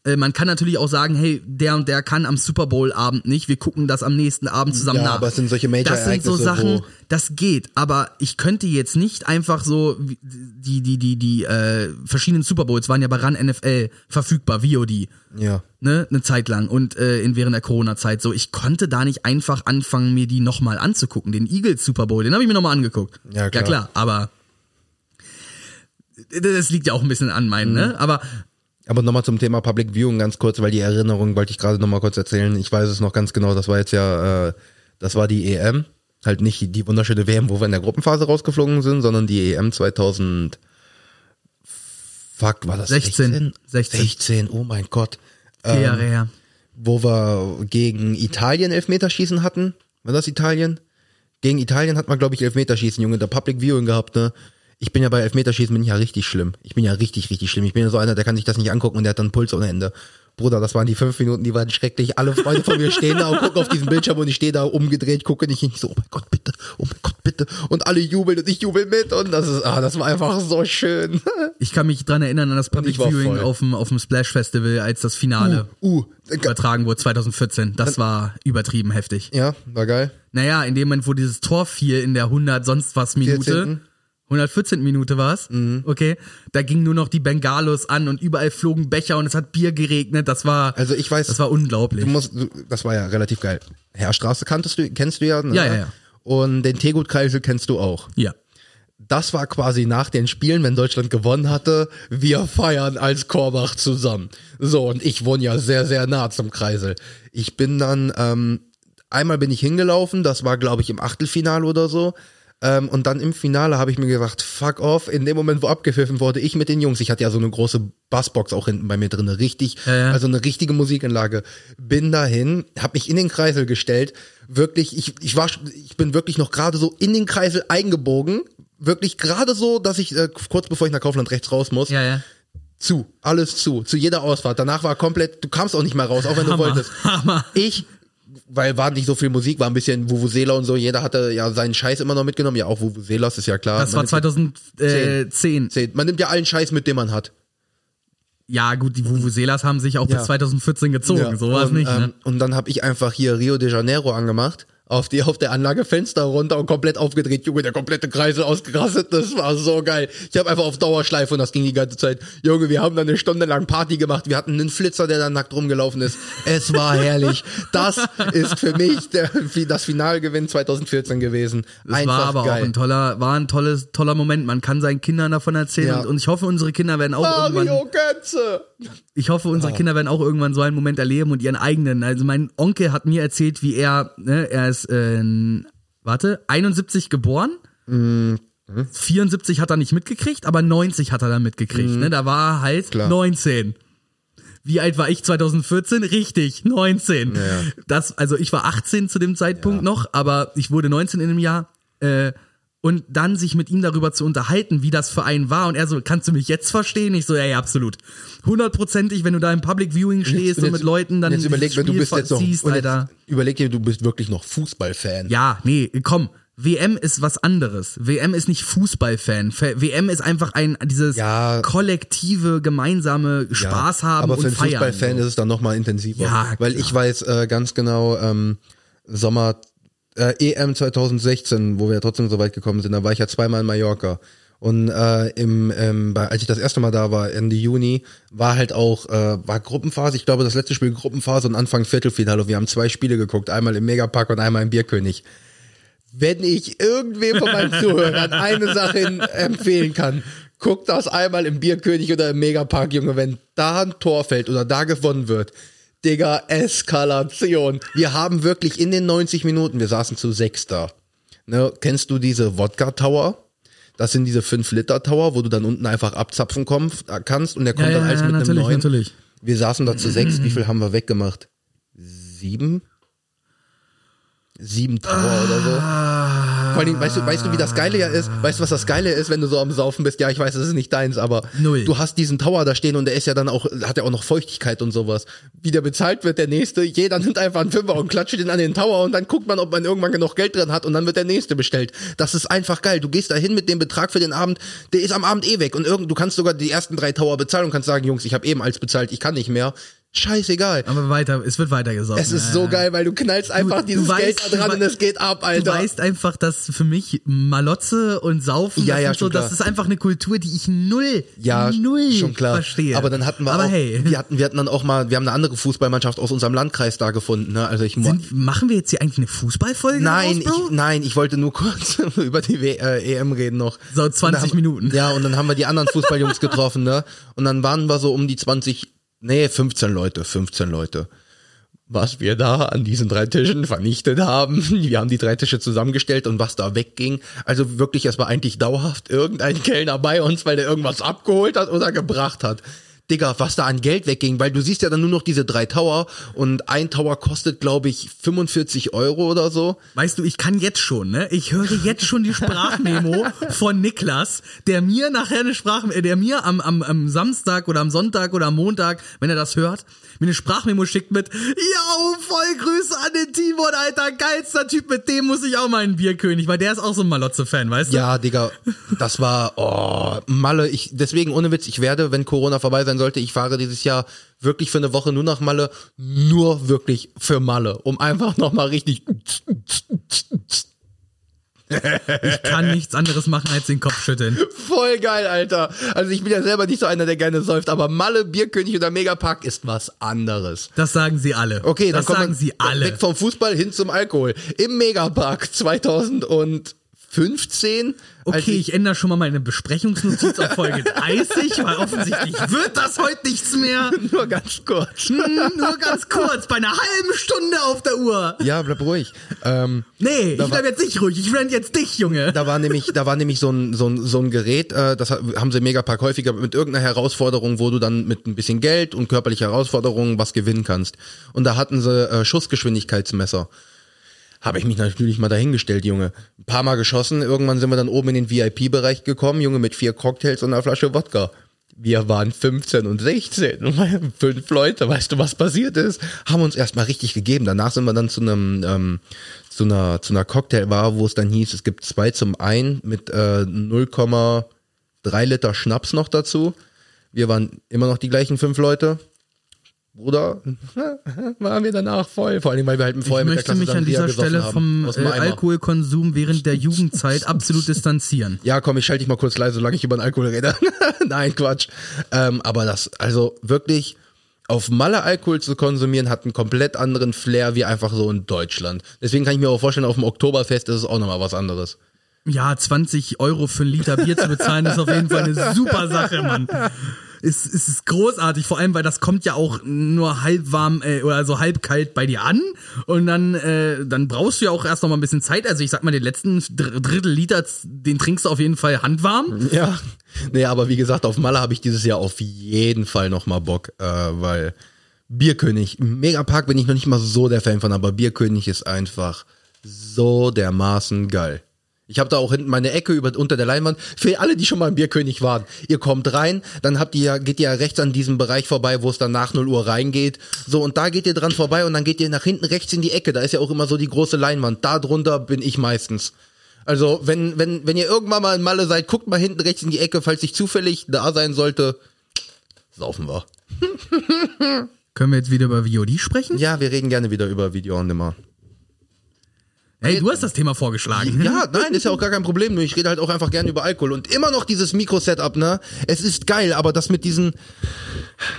Äh, man kann natürlich auch sagen, hey, der und der kann am Super Bowl Abend nicht, wir gucken das am nächsten Abend zusammen Ja, nach. aber es sind solche Das sind so Sachen, das geht, aber ich könnte jetzt nicht einfach so die die die die äh, verschiedenen Super Bowls waren ja bei Ran NFL verfügbar, VOD Ja. ne, eine Zeit lang und äh, in während der Corona-Zeit so. Ich konnte da nicht einfach anfangen, mir die nochmal anzugucken. Den Eagles Super Bowl, den habe ich mir nochmal angeguckt. Ja, klar. Ja klar, aber das liegt ja auch ein bisschen an meinen, Mhm. ne? Aber Aber nochmal zum Thema Public Viewing ganz kurz, weil die Erinnerung wollte ich gerade nochmal kurz erzählen. Ich weiß es noch ganz genau, das war jetzt ja, äh, das war die EM. Halt nicht die, wunderschöne WM, wo wir in der Gruppenphase rausgeflogen sind, sondern die EM 2000. Fuck, war das 16? 16? 16. 16, oh mein Gott. vier Ähm, Jahre her. wo wir gegen Italien Elfmeterschießen hatten. War das Italien? Gegen Italien hat man, glaube ich, Elfmeterschießen, Junge, der Public Viewing gehabt, ne? Ich bin ja bei Elfmeterschießen bin ich ja richtig schlimm. Ich bin ja richtig, richtig schlimm. Ich bin ja so einer, der kann sich das nicht angucken und der hat dann Puls ohne Ende. Bruder, das waren die fünf Minuten, die waren schrecklich. Alle Freunde von mir stehen da und gucken auf diesen Bildschirm und ich stehe da umgedreht, gucke nicht hin, ich so, oh mein Gott, bitte, oh mein Gott, bitte. Und alle jubeln und ich jubel mit und das ist, ah, das war einfach so schön. Ich kann mich dran erinnern an das Public Viewing voll. auf dem, auf dem Splash Festival, als das Finale Uh, übertragen wurde 2014. Das war übertrieben heftig. ja, war geil. Naja, in dem Moment, wo dieses Tor fiel in der 100 sonst was Minute, 14.. 114. Minute war's, Mhm. okay, da gingen nur noch die Bengalos an und überall flogen Becher und es hat Bier geregnet, das war, Also ich weiß, das war unglaublich. Du musst, du, das war ja relativ geil. Herrstraße kanntest du, kennst du ja, ne? Ja, ja, ja. Und den Tegut-Kreisel kennst du auch. ja. Das war quasi nach den Spielen, wenn Deutschland gewonnen hatte, wir feiern als Korbach zusammen. So, und ich wohne ja sehr, sehr nah zum Kreisel. Ich bin dann, ähm, einmal bin ich hingelaufen, das war, glaube ich, im Achtelfinale oder so. Ähm, und dann im Finale habe ich mir gedacht, fuck off, in dem Moment, wo abgepfiffen wurde, ich mit den Jungs, ich hatte ja so eine große Bassbox auch hinten bei mir drin, richtig, Ja, ja. also eine richtige Musikanlage. Bin dahin, habe mich in den Kreisel gestellt, wirklich, ich, ich war, ich bin wirklich noch gerade so in den Kreisel eingebogen, wirklich gerade so, dass ich äh, kurz bevor ich nach Kaufland rechts raus muss, Ja, ja. zu, alles zu, zu jeder Ausfahrt. Danach war komplett, du kamst auch nicht mehr raus, auch wenn du Hammer, wolltest. Hammer. Ich, weil war nicht so viel Musik, war ein bisschen Vuvuzela und so, jeder hatte ja seinen Scheiß immer noch mitgenommen, ja auch Vuvuzelas ist ja klar. Das Man war nimmt 2010. ja- Man nimmt ja allen Scheiß mit, den man hat. Ja, gut, die Vuvuzelas haben sich auch Ja. bis 2014 gezogen, so war es nicht, ne? ähm, und dann habe ich einfach hier Rio de Janeiro angemacht, auf die auf der Anlage Fenster runter und komplett aufgedreht, Junge, der komplette Kreisel ausgerastet, das war so geil. Ich habe einfach auf Dauerschleife und das ging die ganze Zeit. Junge, wir haben dann eine Stunde lang Party gemacht, wir hatten einen Flitzer, der dann nackt rumgelaufen ist. Es war herrlich. Das ist für mich der, das Finalgewinn 2014 gewesen. Das einfach war aber geil. auch ein toller, war ein tolles, toller Moment. Man kann seinen Kindern davon erzählen Ja. und, und ich hoffe, unsere Kinder werden auch irgendwann, Mario Götze! Ich hoffe, unsere Kinder werden auch irgendwann so einen Moment erleben und ihren eigenen. Also mein Onkel hat mir erzählt, wie er, ne, er ist, äh, warte, 71 geboren. Mhm. 74 hat er nicht mitgekriegt, aber 90 hat er dann mitgekriegt. Ne? Da war halt Mhm. Klar. 19. Wie alt war ich 2014? Richtig, 19. Ja. Das, also ich war 18 zu dem Zeitpunkt noch, aber ich wurde 19 in dem Jahr. Äh, und dann sich mit ihm darüber zu unterhalten, wie das für einen war. Und er so, kannst du mich jetzt verstehen? Ich so, ja, ja, absolut. Hundertprozentig, wenn du da im Public Viewing stehst und mit Leuten dann jetzt überleg, wenn du bist jetzt noch, siehst, jetzt Alter. überleg dir, du bist wirklich noch Fußballfan. Ja, nee, komm. WM ist was anderes. WM ist nicht Fußballfan. Fa- WM ist einfach ein dieses Ja. kollektive, gemeinsame Spaß haben aber für und einen feiern. Fußballfan so. ist es dann nochmal intensiver. Ja, weil klar. ich weiß äh, ganz genau, ähm, Sommer äh, EM 2016, wo wir ja trotzdem so weit gekommen sind, da war ich ja zweimal in Mallorca. Und äh, im, ähm, bei, als ich das erste Mal da war, Ende Juni, war halt auch, äh, war Gruppenphase, ich glaube das letzte Spiel Gruppenphase und Anfang Viertelfinale. Wir haben zwei Spiele geguckt, einmal im Megapark und einmal im Bierkönig. Wenn ich irgendwem von meinen Zuhörern eine Sache empfehlen kann, guckt das einmal im Bierkönig oder im Megapark, Junge, wenn da ein Tor fällt oder da gewonnen wird. Digga, Eskalation. Wir haben wirklich in den 90 Minuten, wir saßen zu sechs da. Ne, kennst du diese Wodka Tower? Das sind diese 5 Liter Tower, wo du dann unten einfach abzapfen kommst, äh, kannst und der kommt Ja, dann ja, als ja, mit einem neuen. natürlich. Wir saßen da zu sechs. Wie viel haben wir weggemacht? Sieben? Sieben Tower oder so. Vor allem, weißt du, weißt du, wie das Geile ja ist? Weißt du, was das Geile ist, wenn du so am Saufen bist? Ja, ich weiß, es ist nicht deins, aber Null. du hast diesen Tower da stehen und der ist ja dann auch, hat ja auch noch Feuchtigkeit und sowas. Wie der bezahlt wird, der nächste, jeder nimmt einfach einen Fünfer und klatscht den an den Tower und dann guckt man, ob man irgendwann genug Geld drin hat und dann wird der nächste bestellt. Das ist einfach geil. Du gehst da hin mit dem Betrag für den Abend, der ist am Abend eh weg und irgend, du kannst sogar die ersten drei Tower bezahlen und kannst sagen, Jungs, ich habe eben als bezahlt, ich kann nicht mehr. Scheißegal. Aber weiter, es wird weiter gesaugt. Es ist so geil, weil du knallst einfach du dieses weißt, Geld da dran du und es geht ab, Du Alter. weißt einfach, dass für mich Malotze und Saufen, Ja, das, ja, so, klar. das ist einfach eine Kultur, die ich null, Ja, null schon klar. verstehe. Aber dann hatten wir Aber auch, hey, wir hatten, wir hatten dann auch mal, wir haben eine andere Fußballmannschaft aus unserem Landkreis da gefunden, ne? Also ich sind, machen wir jetzt hier eigentlich eine Fußballfolge? Nein, raus, ich, nein, ich wollte nur kurz über die w äh, EM reden noch. So, Und 20 da haben, Minuten. Ja, und dann haben wir die anderen Fußballjungs getroffen, ne? Und dann waren wir so um die 20, nee, 15 Leute, 15 Leute. Was wir da an diesen drei Tischen vernichtet haben. Wir haben die drei Tische zusammengestellt und was da wegging. Also wirklich, es war eigentlich dauerhaft irgendein Kellner bei uns, weil der irgendwas abgeholt hat oder gebracht hat. Digga, was da an Geld wegging, weil du siehst ja dann nur noch diese drei Tower und ein Tower kostet, glaube ich, 45 Euro oder so. Weißt du, ich kann jetzt schon, ne? Ich höre jetzt schon die Sprachmemo von Niklas, der mir nachher eine Sprach, äh, der mir am, am, am Samstag oder am Sonntag oder am Montag, wenn er das hört, mir eine Sprachmemo schickt mit, yo, voll Grüße an den Timon, Alter, geilster Typ, mit dem muss ich auch mal einen Bierkönig, weil der ist auch so ein Malotze-Fan, weißt du? Ja, Digga, das war, oh, Malle, ich, deswegen ohne Witz, ich werde, wenn Corona vorbei sein sollte, ich fahre dieses Jahr wirklich für eine Woche nur nach Malle, nur wirklich für Malle, um einfach nochmal richtig. Ich kann nichts anderes machen als den Kopf schütteln. Voll geil, Alter. Also ich bin ja selber nicht so einer, der gerne säuft, aber Malle, Bierkönig oder Megapark ist was anderes. Das sagen sie alle. Okay, das dann sagen sie alle. Weg vom Fußball hin zum Alkohol. Im Megapark 2000 und 15. Okay, ich, ich, ändere schon mal meine Besprechungsnotiz auf Folge 30, weil offensichtlich wird das heute nichts mehr. nur ganz kurz. Hm, nur ganz kurz, bei einer halben Stunde auf der Uhr. Ja, bleib ruhig. Ähm, nee, ich bleib jetzt nicht ruhig, ich rent jetzt dich, Junge. Da war nämlich, da war nämlich so ein, so ein, so ein Gerät, äh, das haben sie im Megapark häufiger, mit irgendeiner Herausforderung, wo du dann mit ein bisschen Geld und körperlicher Herausforderung was gewinnen kannst. Und da hatten sie äh, Schussgeschwindigkeitsmesser. Habe ich mich natürlich mal dahingestellt, Junge. Ein paar Mal geschossen, irgendwann sind wir dann oben in den VIP-Bereich gekommen, Junge, mit vier Cocktails und einer Flasche Wodka. Wir waren 15 und 16, fünf Leute, weißt du, was passiert ist? Haben uns erstmal richtig gegeben. Danach sind wir dann zu einem, ähm, zu einer, zu einer Cocktailbar, wo es dann hieß, es gibt zwei zum einen mit äh, 0,3 Liter Schnaps noch dazu. Wir waren immer noch die gleichen fünf Leute. Bruder, waren wir danach voll. Vor allem, weil wir halt vorher Ich mit der möchte Klasse mich an dieser Stelle haben. vom Aus äh. Alkoholkonsum während der Jugendzeit absolut distanzieren. Ja, komm, ich schalte dich mal kurz leise, solange ich über den Alkohol rede. Nein, Quatsch. Ähm, aber das, also wirklich, auf Malle Alkohol zu konsumieren, hat einen komplett anderen Flair wie einfach so in Deutschland. Deswegen kann ich mir auch vorstellen, auf dem Oktoberfest ist es auch nochmal was anderes. Ja, 20 Euro für einen Liter Bier zu bezahlen, ist auf jeden Fall eine super Sache, Mann. Es, es ist großartig, vor allem, weil das kommt ja auch nur halb warm äh, oder so halb kalt bei dir an und dann, äh, dann brauchst du ja auch erst noch mal ein bisschen Zeit. Also ich sag mal, den letzten Dr Drittel Liter, den trinkst du auf jeden Fall handwarm. Ja. Nee, aber wie gesagt, auf Malle habe ich dieses Jahr auf jeden Fall nochmal Bock, äh, weil Bierkönig, Megapark bin ich noch nicht mal so der Fan von, aber Bierkönig ist einfach so dermaßen geil. Ich habe da auch hinten meine Ecke über, unter der Leinwand. Für alle, die schon mal im Bierkönig waren, ihr kommt rein, dann habt ihr geht ihr ja rechts an diesem Bereich vorbei, wo es dann nach 0 Uhr reingeht. So, und da geht ihr dran vorbei und dann geht ihr nach hinten rechts in die Ecke. Da ist ja auch immer so die große Leinwand. Da drunter bin ich meistens. Also, wenn, wenn, wenn ihr irgendwann mal in Malle seid, guckt mal hinten rechts in die Ecke, falls ich zufällig da sein sollte. Saufen wir. Können wir jetzt wieder über VOD sprechen? Ja, wir reden gerne wieder über Video on Demand. Hey, du hast das Thema vorgeschlagen. Ja, nein, ist ja auch gar kein Problem. Nur ich rede halt auch einfach gerne über Alkohol. Und immer noch dieses Mikro-Setup, ne? Es ist geil, aber das mit diesen.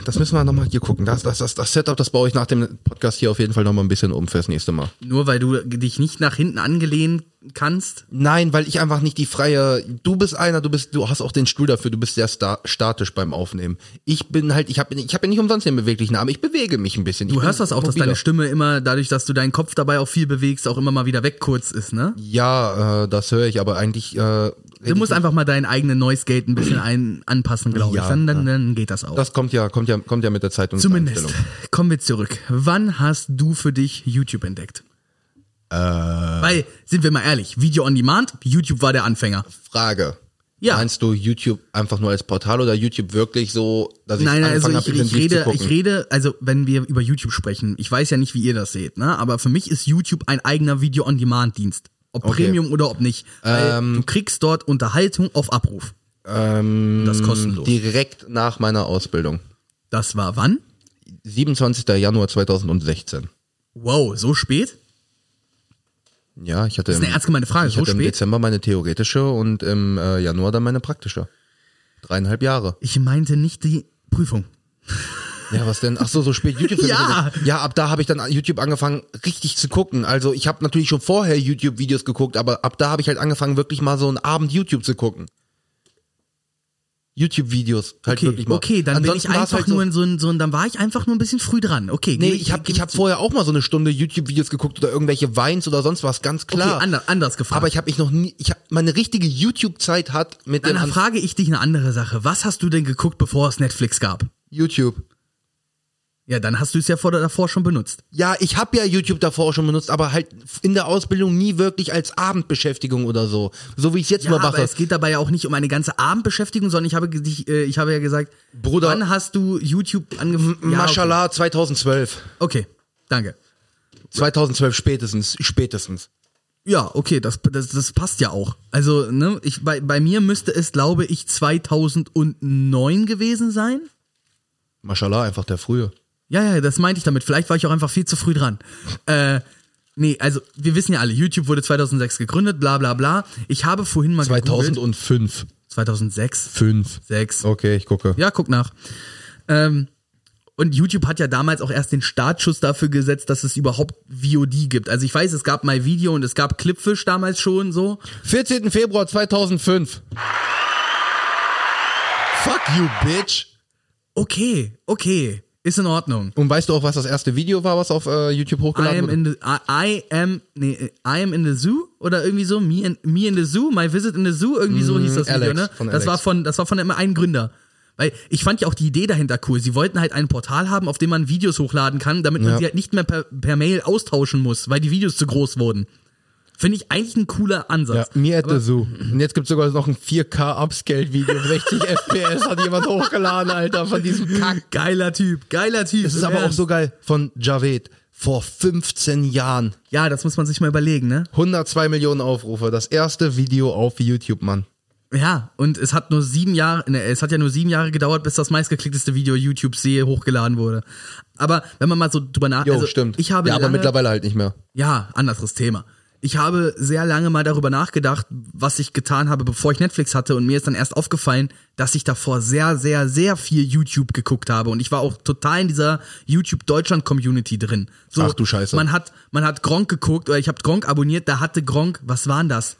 Das müssen wir nochmal hier gucken. Das, das, das, das Setup, das baue ich nach dem Podcast hier auf jeden Fall nochmal ein bisschen um fürs nächste Mal. Nur weil du dich nicht nach hinten angelehnen kannst. Nein, weil ich einfach nicht die freie. Du bist einer, du bist, du hast auch den Stuhl dafür, du bist sehr sta statisch beim Aufnehmen. Ich bin halt, ich habe ich hab ja nicht umsonst den beweglichen Arm, ich bewege mich ein bisschen. Ich Du hörst das auch, dass mobiler. deine Stimme immer, dadurch, dass du deinen Kopf dabei auch viel bewegst, auch immer mal wieder weg kurz ist, ne? Ja, äh, das höre ich, aber eigentlich. Äh, Du musst einfach mal deinen eigenen Noise Gate ein bisschen ein, anpassen, glaube ich. Ja, Dann, dann, dann geht das auch. das kommt ja, kommt ja, kommt ja mit der Zeit und Zumindest. Kommen wir zurück. Wann hast du für dich YouTube entdeckt? Weil, sind wir mal ehrlich, Video on Demand, YouTube war der Anfänger. Frage. Ja. Meinst du YouTube einfach nur als Portal oder YouTube wirklich so, dass ich Nein, nein, also angefangen ich, habe, ich rede, ich rede, also wenn wir über YouTube sprechen, ich weiß ja nicht, wie ihr das seht, ne? Aber für mich ist YouTube ein eigener Video-on-Demand-Dienst. Ob Okay. Premium oder ob nicht. Ähm, du kriegst dort Unterhaltung auf Abruf. ähm, Das kostenlos. Direkt nach meiner Ausbildung. Das war wann? 27. Januar 2016. Wow, so spät? Ja, ich hatte, Das ist eine im, ernst gemeinte Frage, ich so hatte im spät? Dezember meine theoretische und im äh, Januar dann meine praktische. Dreieinhalb Jahre. Ich meinte nicht die Prüfung. Ja, was denn? Ach so, so spät YouTube. Ja. Ja, ab da habe ich dann YouTube angefangen, richtig zu gucken. Also ich habe natürlich schon vorher YouTube-Videos geguckt, aber ab da habe ich halt angefangen, wirklich mal so einen Abend YouTube zu gucken. YouTube-Videos halt Okay, wirklich mal. okay, dann Ansonsten bin ich einfach halt so, nur in so ein, so ein, dann war ich einfach nur ein bisschen früh dran. Okay, Nee, ich habe ich hab vorher auch mal so eine Stunde YouTube-Videos geguckt oder irgendwelche Weins oder sonst was, ganz klar. Okay, anders, anders gefragt. aber ich habe mich noch nie, ich habe meine richtige YouTube-Zeit hat mit dann An- frage ich dich eine andere Sache. Was hast du denn geguckt, bevor es Netflix gab? YouTube. Ja, dann hast du es ja vor, davor schon benutzt. Ja, ich habe ja YouTube davor auch schon benutzt, aber halt in der Ausbildung nie wirklich als Abendbeschäftigung oder so. So wie ich es jetzt Ja, aber mache. es geht dabei ja auch nicht um eine ganze Abendbeschäftigung, sondern ich habe dich, äh, ich habe ja gesagt, Bruder- wann hast du YouTube angefangen? Ja, Mashallah 2012. Okay. okay, danke. 2012 spätestens, spätestens. Ja, okay, das, das, das passt ja auch. Also, ne, ich, bei, bei mir müsste es, glaube ich, 2009 gewesen sein. Mashallah, einfach der frühe. Ja, ja, das meinte ich damit. Vielleicht war ich auch einfach viel zu früh dran. Äh, nee, also wir wissen ja alle, YouTube wurde 2006 gegründet, bla bla bla. Ich habe vorhin mal gegoogelt. 2005. 2006? 5. 6. Okay, ich gucke. Ja, guck nach. Ähm, und YouTube hat ja damals auch erst den Startschuss dafür gesetzt, dass es überhaupt VOD gibt. Also ich weiß, es gab mal Video und es gab Clipfish damals schon so. 14. Februar 2005. Fuck you, bitch. Okay, okay, ist in Ordnung. Und weißt du auch, was das erste Video war, was auf äh, YouTube I hochgeladen am wurde? in the I, I am nee, I am in the zoo oder irgendwie so me in, me in the zoo, my visit in the zoo irgendwie so hieß das Video, Alex, ne? von Das Alex. war von das war von einem einen Gründer. Weil ich fand ja auch die Idee dahinter cool. Sie wollten halt ein Portal haben, auf dem man Videos hochladen kann, damit man Ja. sie halt nicht mehr per, per Mail austauschen muss, weil die Videos zu groß wurden. Finde ich eigentlich ein cooler Ja, Ansatz. mir at the Zoo. Und jetzt gibt's sogar noch ein 4K-Upscale-Video, 60 FPS hat jemand hochgeladen, Alter, von diesem Kack. Geiler Typ, geiler Typ. Das ist aber auch so geil von Javed. Vor 15 Jahren. Ja, das muss man sich mal überlegen, ne? 102 Millionen Aufrufe. Das erste Video auf YouTube, Mann. Ja, und es hat nur sieben Jahre, ne, es hat ja nur sieben Jahre gedauert, bis das meistgeklickteste Video YouTube sehe hochgeladen wurde. Aber wenn man mal so drüber nach, Jo, also stimmt. ich habe ja, aber mittlerweile halt nicht mehr. ja, anderes Thema. Ich habe sehr lange mal darüber nachgedacht, was ich getan habe, bevor ich Netflix hatte und mir ist dann erst aufgefallen, dass ich davor sehr, sehr, sehr viel YouTube geguckt habe und ich war auch total in dieser YouTube Deutschland Community drin. So, Ach du Scheiße. Man hat, man hat Gronk geguckt oder ich habe Gronk abonniert, da hatte Gronk, was waren das?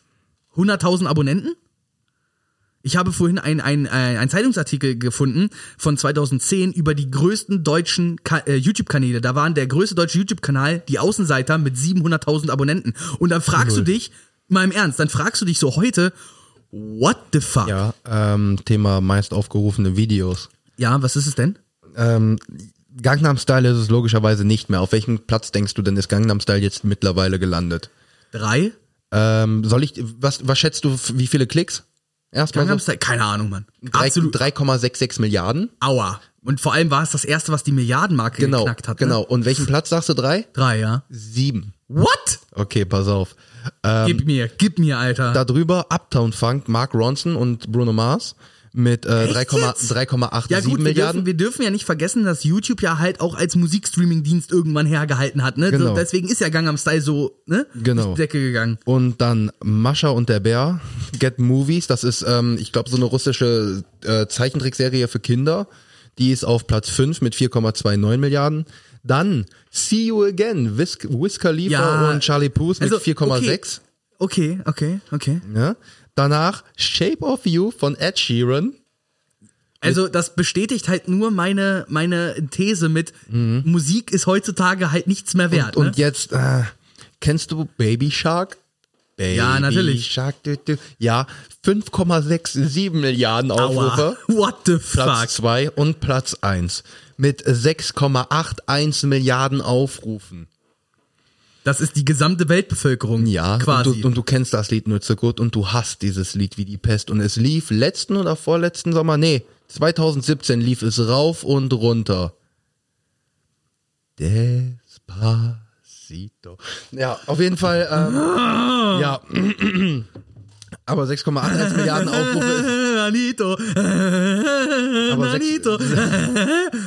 100.000 Abonnenten? Ich habe vorhin einen ein, ein, ein Zeitungsartikel gefunden von 2010 über die größten deutschen Ka äh, YouTube-Kanäle. Da waren der größte deutsche YouTube-Kanal die Außenseiter mit 700.000 Abonnenten. Und dann fragst du dich, mal im Ernst, dann fragst du dich so heute, what the fuck? Ja, Ja, ähm, Thema meist aufgerufene Videos. was ist es denn? Ähm, Gangnam Style ist es logischerweise nicht mehr. Auf welchem Platz denkst du denn ist Gangnam Style jetzt mittlerweile gelandet? Drei? Ähm, soll ich, was, was schätzt du, wie viele Klicks? Erstmal Gangnam? Style? Keine Ahnung, Mann. Drei- Absolut. 3,66 Milliarden. Aua. Und vor allem war es das erste, was die Milliardenmarke Genau, geknackt hat. genau. Ne? Und welchen Platz sagst du? Drei? Drei, ja. Sieben. What? Okay, pass auf. Ähm, Gib mir, gib mir, Alter. darüber Uptown Funk, Mark Ronson und Bruno Mars mit äh, Echt 3,- jetzt? 3,87 Ja gut, wir Milliarden. dürfen, wir dürfen ja nicht vergessen, dass YouTube ja halt auch als Musikstreaming-Dienst irgendwann hergehalten hat. Ne? Genau. Deswegen ist ja Gangnam Style so ne? Genau. durch die Decke gegangen. Und dann Mascha und der Bär, Get Movies, das ist, ähm, ich glaube, so eine russische äh, Zeichentrickserie für Kinder. Die ist auf Platz 5 mit 4,29 Milliarden. Dann See You Again, Wiz, Wiz Khalifa Ja, und Charlie Puth mit also, 4,6. Okay, okay, okay. Ja. Danach Shape of You von Ed Sheeran. Also das bestätigt halt nur meine, meine These mit Musik ist heutzutage halt nichts mehr wert. Mhm. Und ne? jetzt, äh, kennst du Baby Shark? Baby Ja, natürlich. Shark, du, du. Ja, 5,67 Milliarden Aufrufe. Aua. What the Platz fuck? 2 und Platz 1 mit 6,81 Milliarden Aufrufen. Das ist die gesamte Weltbevölkerung. Ja, quasi. Und, du, und du kennst das Lied nur zu gut und du hast dieses Lied wie die Pest. Und es lief letzten oder vorletzten Sommer, nee, 2017 lief es rauf und runter. Despacito. Ja, auf jeden Fall, ähm, ja. Aber 6,81 Milliarden Aufrufe ist Anito.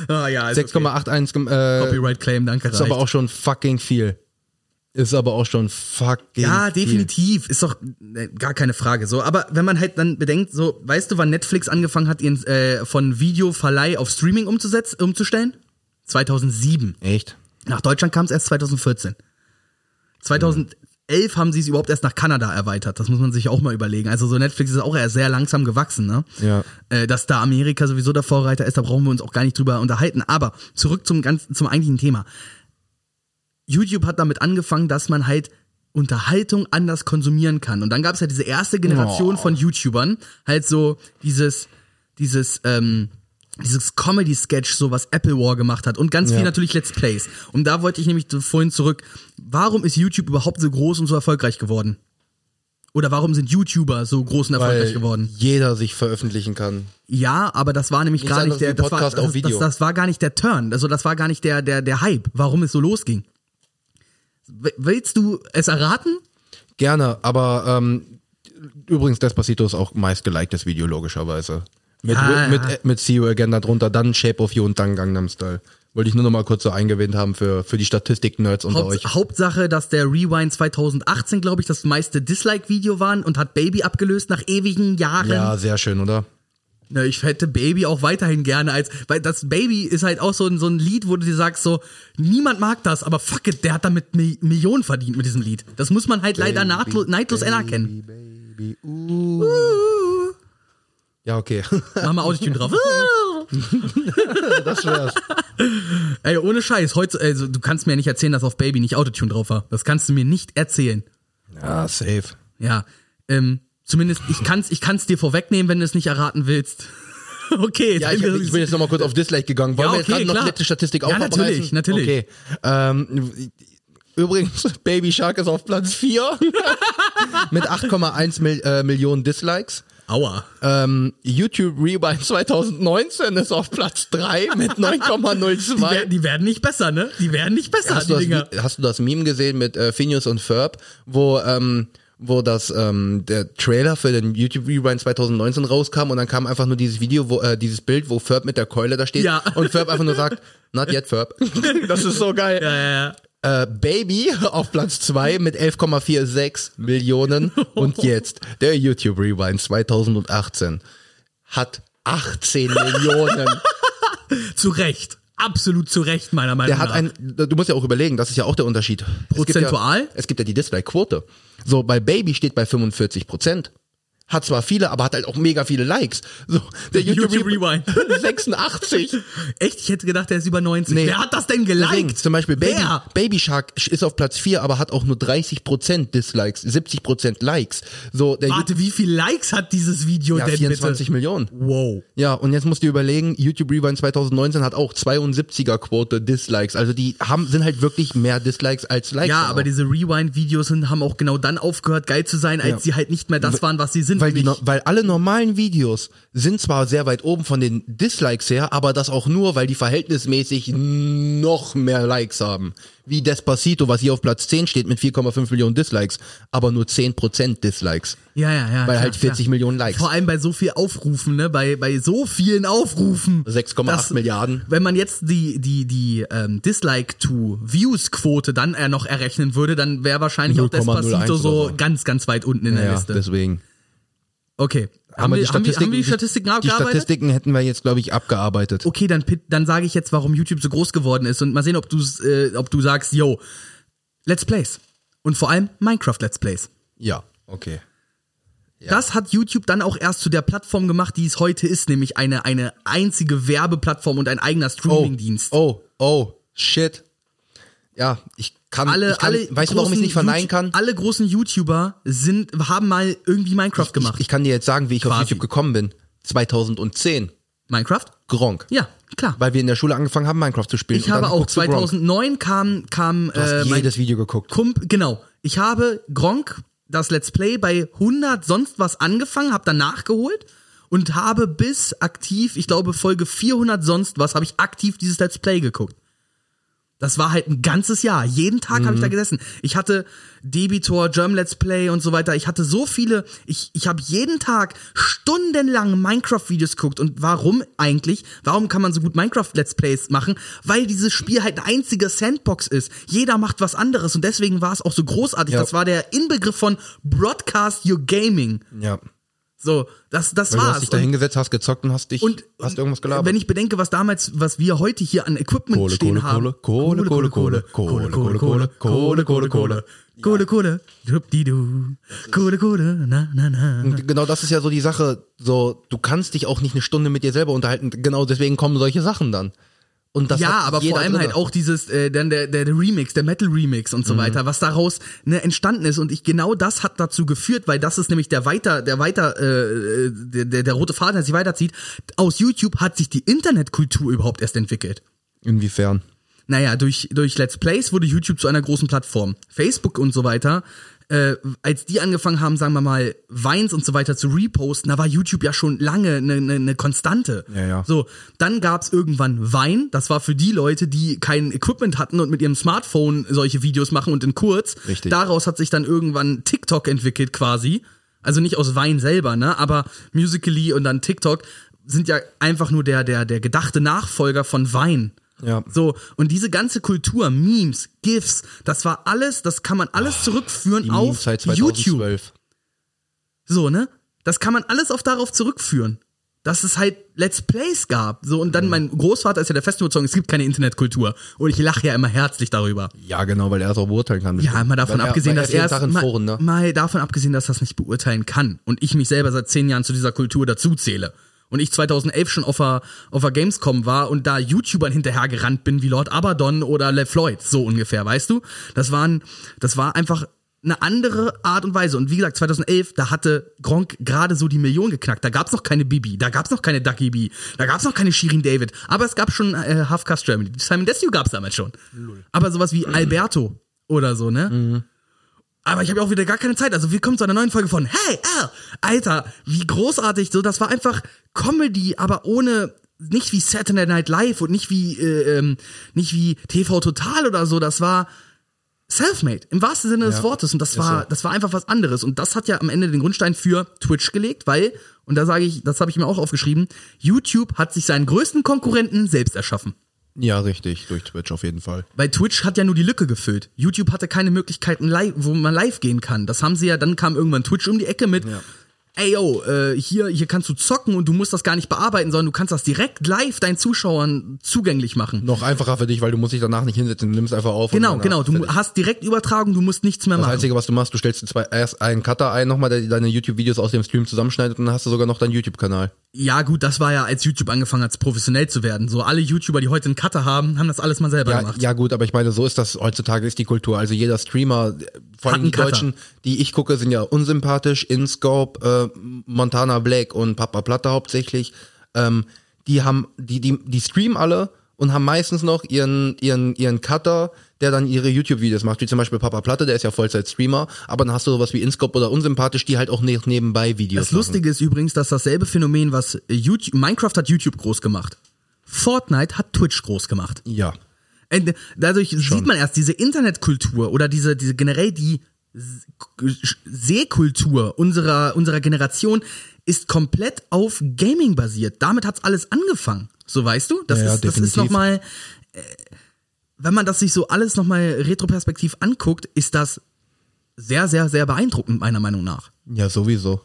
Aber ah, ja, ist okay. 6,81 äh, Copyright Claim, danke. ist aber reicht. auch schon fucking viel. Ist aber auch schon fucking Ja, viel. definitiv. Ist doch äh, gar keine Frage. So, aber wenn man halt dann bedenkt, so, weißt du, wann Netflix angefangen hat, ihren äh, von Videoverleih auf Streaming umzusetzen, umzustellen? 2007. Echt? Nach Deutschland kam es erst 2014. 2011 haben sie es überhaupt erst nach Kanada erweitert. Das muss man sich auch mal überlegen. Also so Netflix ist auch eher sehr langsam gewachsen, ne? Ja. Äh, dass da Amerika sowieso der Vorreiter ist, da brauchen wir uns auch gar nicht drüber unterhalten. Aber zurück zum ganzen, zum eigentlichen Thema. YouTube hat damit angefangen, dass man halt Unterhaltung anders konsumieren kann. Und dann gab es ja diese erste Generation Oh. von YouTubern, halt so dieses, dieses, ähm, dieses Comedy-Sketch, so was Apple War gemacht hat und ganz viel Ja. natürlich Let's Plays. Und da wollte ich nämlich vorhin zurück. Warum ist YouTube überhaupt so groß und so erfolgreich geworden? Oder warum sind YouTuber so groß und erfolgreich Weil geworden? jeder sich veröffentlichen kann. Ja, aber das war nämlich Nichts gar nicht der, das war, das. Das, das war gar nicht der Turn. Also das war gar nicht der, der, der Hype, warum es so losging. Willst du es erraten? Gerne, aber ähm, übrigens Despacito ist auch meist geliktes Video, logischerweise. Mit, mit, ja. mit, mit See You Again darunter, dann Shape of You und dann Gangnam Style. Wollte ich nur noch mal kurz so eingewähnt haben für, für die Statistik-Nerds unter euch. Haupt, Hauptsache, dass der Rewind 2018, glaube ich, das meiste Dislike-Video war und hat Baby abgelöst nach ewigen Jahren. Ja, sehr schön, oder? Na, ich hätte Baby auch weiterhin gerne als, weil das Baby ist halt auch so ein, so ein Lied, wo du dir sagst so, niemand mag das, aber fuck it, der hat damit Mi Millionen verdient mit diesem Lied. Das muss man halt leider nahtlos, neidlos anerkennen. Baby, uh. Ja, okay. Machen wir Autotune drauf. das wär's. Ey, ohne Scheiß, heute, also du kannst mir ja nicht erzählen, dass auf Baby nicht Autotune drauf war. Das kannst du mir nicht erzählen. Ja, safe. Ja, ähm, zumindest ich kann's, ich kann's dir vorwegnehmen, wenn du es nicht erraten willst. okay. Ja, ich, dann- ich bin jetzt noch mal kurz auf Dislike gegangen. Wollen Ja, wir jetzt okay, gerade noch die letzte Statistik Ja, aufreißen? natürlich, natürlich. Okay. Ähm, übrigens, Baby Shark ist auf Platz 4 mit 8,1 Mil äh, Millionen Dislikes. Aua. Ähm, YouTube Rewind 2019 ist auf Platz 3 mit Die, wer- 9,02. die werden nicht besser, ne? Die werden nicht besser, Hast die du, Dinger. das, hast du das Meme gesehen mit äh, Phineas und Ferb, wo ähm, wo das ähm, der Trailer für den YouTube Rewind 2019 rauskam und dann kam einfach nur dieses Video, wo äh, dieses Bild, wo Ferb mit der Keule da steht Ja. und Ferb einfach nur sagt, not yet Ferb. das ist so geil. Ja, ja, ja. Äh, Baby auf Platz 2 mit 11,46 Millionen und jetzt der YouTube Rewind 2018 hat 18 Millionen. Zu Recht. Absolut zu Recht, meiner Meinung Der nach. hat ein, du musst ja auch überlegen, das ist ja auch der Unterschied. Es gibt Prozentual? Ja, es gibt ja die Dislike-Quote. So, bei Baby steht bei 45 Prozent. Hat zwar viele, aber hat halt auch mega viele Likes. So, der YouTube, YouTube Rewind. 86. Echt? Ich hätte gedacht, der ist über 90. Nee. Wer hat das denn geliked? Deswegen, zum Beispiel Baby, Wer? Baby Shark ist auf Platz 4, aber hat auch nur 30% Dislikes, 70% Likes. So, der Warte, wie viel Likes hat dieses Video ja, denn 24 bitte? Millionen. Wow. Ja, und jetzt musst du überlegen, YouTube Rewind 2019 hat auch 72er Quote Dislikes. Also die haben, sind halt wirklich mehr Dislikes als Likes. Ja, aber auch. diese Rewind-Videos haben auch genau dann aufgehört, geil zu sein, als Ja. sie halt nicht mehr das waren, was sie sind. Weil, die, weil alle normalen Videos sind zwar sehr weit oben von den Dislikes her, aber das auch nur, weil die verhältnismäßig noch mehr Likes haben. Wie Despacito, was hier auf Platz 10 steht mit 4,5 Millionen Dislikes, aber nur 10% Dislikes. ja, ja, ja. Weil halt 40 klar. Millionen Likes. Vor allem bei so viel Aufrufen, ne? Bei, bei so vielen Aufrufen. 6,8 Das- Milliarden. Wenn man jetzt die, die, die ähm, Dislike-to-Views-Quote dann äh, noch errechnen würde, dann wäre wahrscheinlich auch 0,01 Despacito so oder so. ganz, ganz weit unten in der Ja, Liste. deswegen. Okay. Haben, wir, haben, wir, haben wir die Statistiken Die abgearbeitet? Statistiken hätten wir jetzt, glaube ich, abgearbeitet. okay, dann, dann sage ich jetzt, warum YouTube so groß geworden ist und mal sehen, ob, du's, äh, ob du sagst, yo, Let's Plays. Und vor allem Minecraft Let's Plays. Ja, okay. Das hat YouTube dann auch erst zu der Plattform gemacht, die es heute ist, nämlich eine, eine einzige Werbeplattform und ein eigener Oh, Streamingdienst. oh, oh, shit. Ja, ich kann, Alle, ich kann alle weißt du, warum ich nicht verneinen kann? Alle großen YouTuber sind, haben mal irgendwie Minecraft gemacht. Ich, ich kann dir jetzt sagen, wie ich auf Quasi. YouTube gekommen bin. 2010. Minecraft? Gronk. Ja, klar. Weil wir in der Schule angefangen haben, Minecraft zu spielen. Ich habe auch guckst du Gronk. 2009 kam kam Du hast äh, mein jedes Video geguckt. Kump genau. Ich habe Gronk das Let's Play bei 100 sonst was angefangen, habe dann nachgeholt und habe bis aktiv, ich glaube Folge 400 sonst was, habe ich aktiv dieses Let's Play geguckt. Das war halt ein ganzes Jahr. Jeden Tag habe ich da gesessen. Ich hatte Debitor, German Let's Play und so weiter. Ich hatte so viele. Ich, ich habe jeden Tag stundenlang Minecraft-Videos geguckt. Und warum eigentlich? Warum kann man so gut Minecraft-Let's Plays machen? Weil dieses Spiel halt eine einzige Sandbox ist. Jeder macht was anderes. Und deswegen war es auch so großartig. Ja. Das war der Inbegriff von Broadcast Your Gaming. Ja. So, das, das Weil du war's. hast dich da hingesetzt, hast gezockt und hast dich, und, hast irgendwas gelabert. Wenn ich bedenke, was damals, was wir heute hier an Equipment Kohle, stehen Kohle, haben. Kohle, Kohle, Kohle, Kohle, Kohle, Kohle, Kohle, Kohle, Kohle, Kohle. Kohle, Kohle, Schwuppdidu. Kohle, Kohle, na, na, na. Und genau das ist ja so die Sache, so, du kannst dich auch nicht eine Stunde mit dir selber unterhalten, genau deswegen kommen solche Sachen dann. Und das Ja, aber vor allem drin. halt auch dieses, äh, dann der, der, der Remix, der Metal Remix und Mhm. so weiter, was daraus ne, entstanden ist. Und ich genau das hat dazu geführt, weil das ist nämlich der weiter, der weiter, äh, der, der, der rote Faden, der sich weiterzieht. Aus YouTube hat sich die Internetkultur überhaupt erst entwickelt. Inwiefern? Naja, durch, durch Let's Plays wurde YouTube zu einer großen Plattform. Facebook und so weiter, äh, als die angefangen haben, sagen wir mal, Vines und so weiter zu reposten, da war YouTube ja schon lange eine ne, ne Konstante. Ja, ja. So, dann gab's irgendwann Vine, das war für die Leute, die kein Equipment hatten und mit ihrem Smartphone solche Videos machen und in kurz. Richtig. Daraus hat sich dann irgendwann TikTok entwickelt quasi. Also nicht aus Vine selber, ne, aber Musically und dann TikTok sind ja einfach nur der, der, der gedachte Nachfolger von Vine. Ja. So, und diese ganze Kultur, Memes, GIFs, das war alles, das kann man alles zurückführen Die auf YouTube. 2012. So, ne? Das kann man alles auf darauf zurückführen. Dass es halt Let's Plays gab. So, und dann mein Großvater ist ja der festen Überzeugung, es gibt keine Internetkultur. Und ich lache ja immer herzlich darüber. Ja, genau, weil er es auch beurteilen kann. Ja, mal davon Weil er- abgesehen, weil dass er in mal, Foren, ne? mal davon abgesehen, dass das nicht beurteilen kann. Und ich mich selber seit zehn Jahren zu dieser Kultur dazuzähle. Und ich 2011 schon auf der, auf der Gamescom war und da YouTubern hinterhergerannt bin, wie Lord Abaddon oder LeFloid, so ungefähr, weißt du? Das waren, das war einfach eine andere Art und Weise. Und wie gesagt, 2011, da hatte Gronk gerade so die Million geknackt. Da gab's noch keine Bibi, da gab's noch keine Ducky B, da gab's noch keine Shirin David. Aber es gab schon äh, Half Cast Germany. Simon Desue gab's damals schon. Aber sowas wie Alberto oder so, ne? Aber ich habe ja auch wieder gar keine Zeit. Also wir kommen zu einer neuen Folge von Hey Al, Alter, wie großartig. So, das war einfach Comedy, aber ohne nicht wie Saturday Night Live und nicht wie äh, ähm, nicht wie TV Total oder so. Das war Selfmade im wahrsten Sinne des Ja, Wortes und das war so. das war einfach was anderes und das hat ja am Ende den Grundstein für Twitch gelegt, weil und da sage ich, das habe ich mir auch aufgeschrieben, YouTube hat sich seinen größten Konkurrenten selbst erschaffen. Ja, richtig, durch Twitch auf jeden Fall. Weil Twitch hat ja nur die Lücke gefüllt. YouTube hatte keine Möglichkeiten, live, wo man live gehen kann. Das haben sie ja, dann kam irgendwann Twitch um die Ecke mit, ey yo, äh, hier, hier kannst du zocken und du musst das gar nicht bearbeiten, sondern du kannst das direkt live deinen Zuschauern zugänglich machen. Noch einfacher für dich, weil du musst dich danach nicht hinsetzen, du nimmst einfach auf. und Genau, genau. Du fertig. hast direkt Übertragung, du musst nichts mehr Das machen. Einzige, was du machst, du stellst zwei, erst einen Cutter ein, nochmal, der deine YouTube-Videos aus dem Stream zusammenschneidet und dann hast du sogar noch deinen YouTube-Kanal. Ja, gut, das war ja, als YouTube angefangen hat, professionell zu werden. So alle YouTuber, die heute einen Cutter haben, haben das alles mal selber Ja, gemacht. ja gut, aber ich meine, so ist das heutzutage ist die Kultur. Also jeder Streamer, vor allem die Cutter. Deutschen, die ich gucke, sind ja unsympathisch. InScope, äh, Montana Black und Papa Platte hauptsächlich. Ähm, die haben, die, die, die streamen alle und haben meistens noch ihren, ihren, ihren Cutter, der dann ihre YouTube-Videos macht, wie zum Beispiel Papa Platte, der ist ja Vollzeit-Streamer, aber dann hast du sowas wie InScope oder unsympathisch, die halt auch ne nebenbei Videos Das Lustige ist übrigens, dass dasselbe Phänomen, was YouTube, Minecraft hat YouTube groß gemacht. Fortnite hat Twitch groß gemacht. machen. Ja. Und dadurch sieht man erst diese Internetkultur oder diese, diese generell die Sehkultur unserer, unserer Generation ist komplett auf Gaming basiert. Damit hat's alles angefangen. So weißt du? Das Ja, ja, ist, das ist nochmal, äh, wenn man das sich so alles nochmal retroperspektiv anguckt, ist das sehr, sehr, sehr beeindruckend, meiner Meinung nach. Ja, sowieso.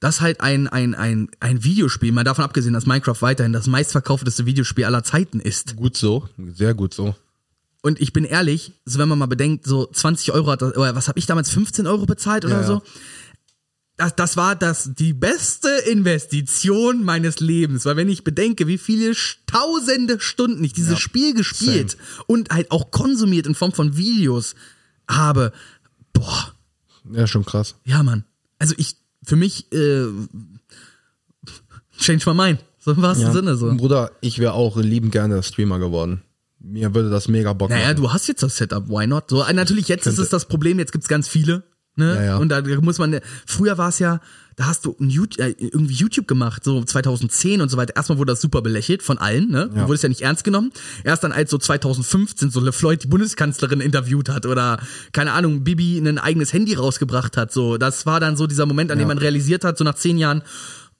dass halt ein, ein, ein, ein Videospiel, mal davon abgesehen, dass Minecraft weiterhin das meistverkaufteste Videospiel aller Zeiten ist. Gut so. Sehr gut so. Und ich bin ehrlich, so wenn man mal bedenkt, so 20 Euro hat das, oder was habe ich damals, 15 Euro bezahlt oder Ja, so? Das, das war das die beste Investition meines Lebens, weil wenn ich bedenke, wie viele tausende Stunden ich dieses Spiel gespielt und halt auch konsumiert in Form von Videos habe, boah, Ja, schon krass. ja, Mann. Also ich, für mich, äh, change my mind. So im wahrsten Ja. Sinne so. Bruder, ich wäre auch liebend gerne Streamer geworden. Mir würde das mega Bock Naja, machen. du hast jetzt das Setup, why not? So, äh, natürlich, jetzt ist es das Problem, jetzt gibt's ganz viele. Ne? Ja, ja. Und da muss man, früher war es ja, da hast du YouTube, äh, irgendwie YouTube gemacht, so 2010 und so weiter. Erstmal wurde das super belächelt von allen, ne? Du Ja. wurdest ja nicht ernst genommen. Erst dann als so 2015 so LeFloid die Bundeskanzlerin interviewt hat oder, keine Ahnung, Bibi ein eigenes Handy rausgebracht hat, so. Das war dann so dieser Moment, an dem man realisiert hat, so nach zehn Jahren,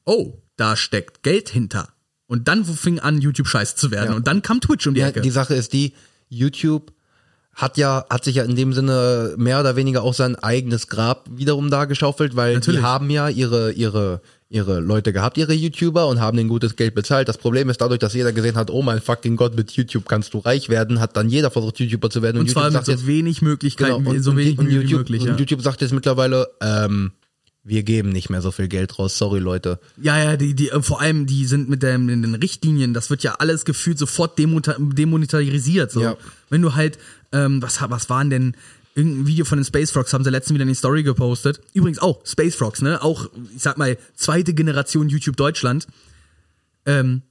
oh, da steckt Geld hinter. Und dann fing an, YouTube scheiße zu werden. Ja. Und dann kam Twitch um die Ja, Ecke. die Sache ist die, YouTube hat ja, hat sich ja in dem Sinne mehr oder weniger auch sein eigenes Grab wiederum da geschaufelt, weil Natürlich. die haben ja ihre, ihre, ihre Leute gehabt, ihre YouTuber und haben den gutes Geld bezahlt. Das Problem ist dadurch, dass jeder gesehen hat, oh mein fucking Gott, mit YouTube kannst du reich werden, hat dann jeder versucht, YouTuber zu werden. und zwar YouTube mit so wenig genau, Möglichkeiten, und, so und, wenig und, wie YouTube, möglich. und Ja. YouTube sagt jetzt mittlerweile, ähm, wir geben nicht mehr so viel Geld raus, sorry Leute. ja, ja, die, die, äh, vor allem, die sind mit den, mit den Richtlinien, das wird ja alles gefühlt sofort demonetarisiert. So. Ja. Wenn du halt, ähm, was, was waren denn, irgendein Video von den Space Frogs haben sie letztens wieder in die Story gepostet. Übrigens auch, Space Frogs, ne? Auch, ich sag mal, zweite Generation YouTube Deutschland. Ähm,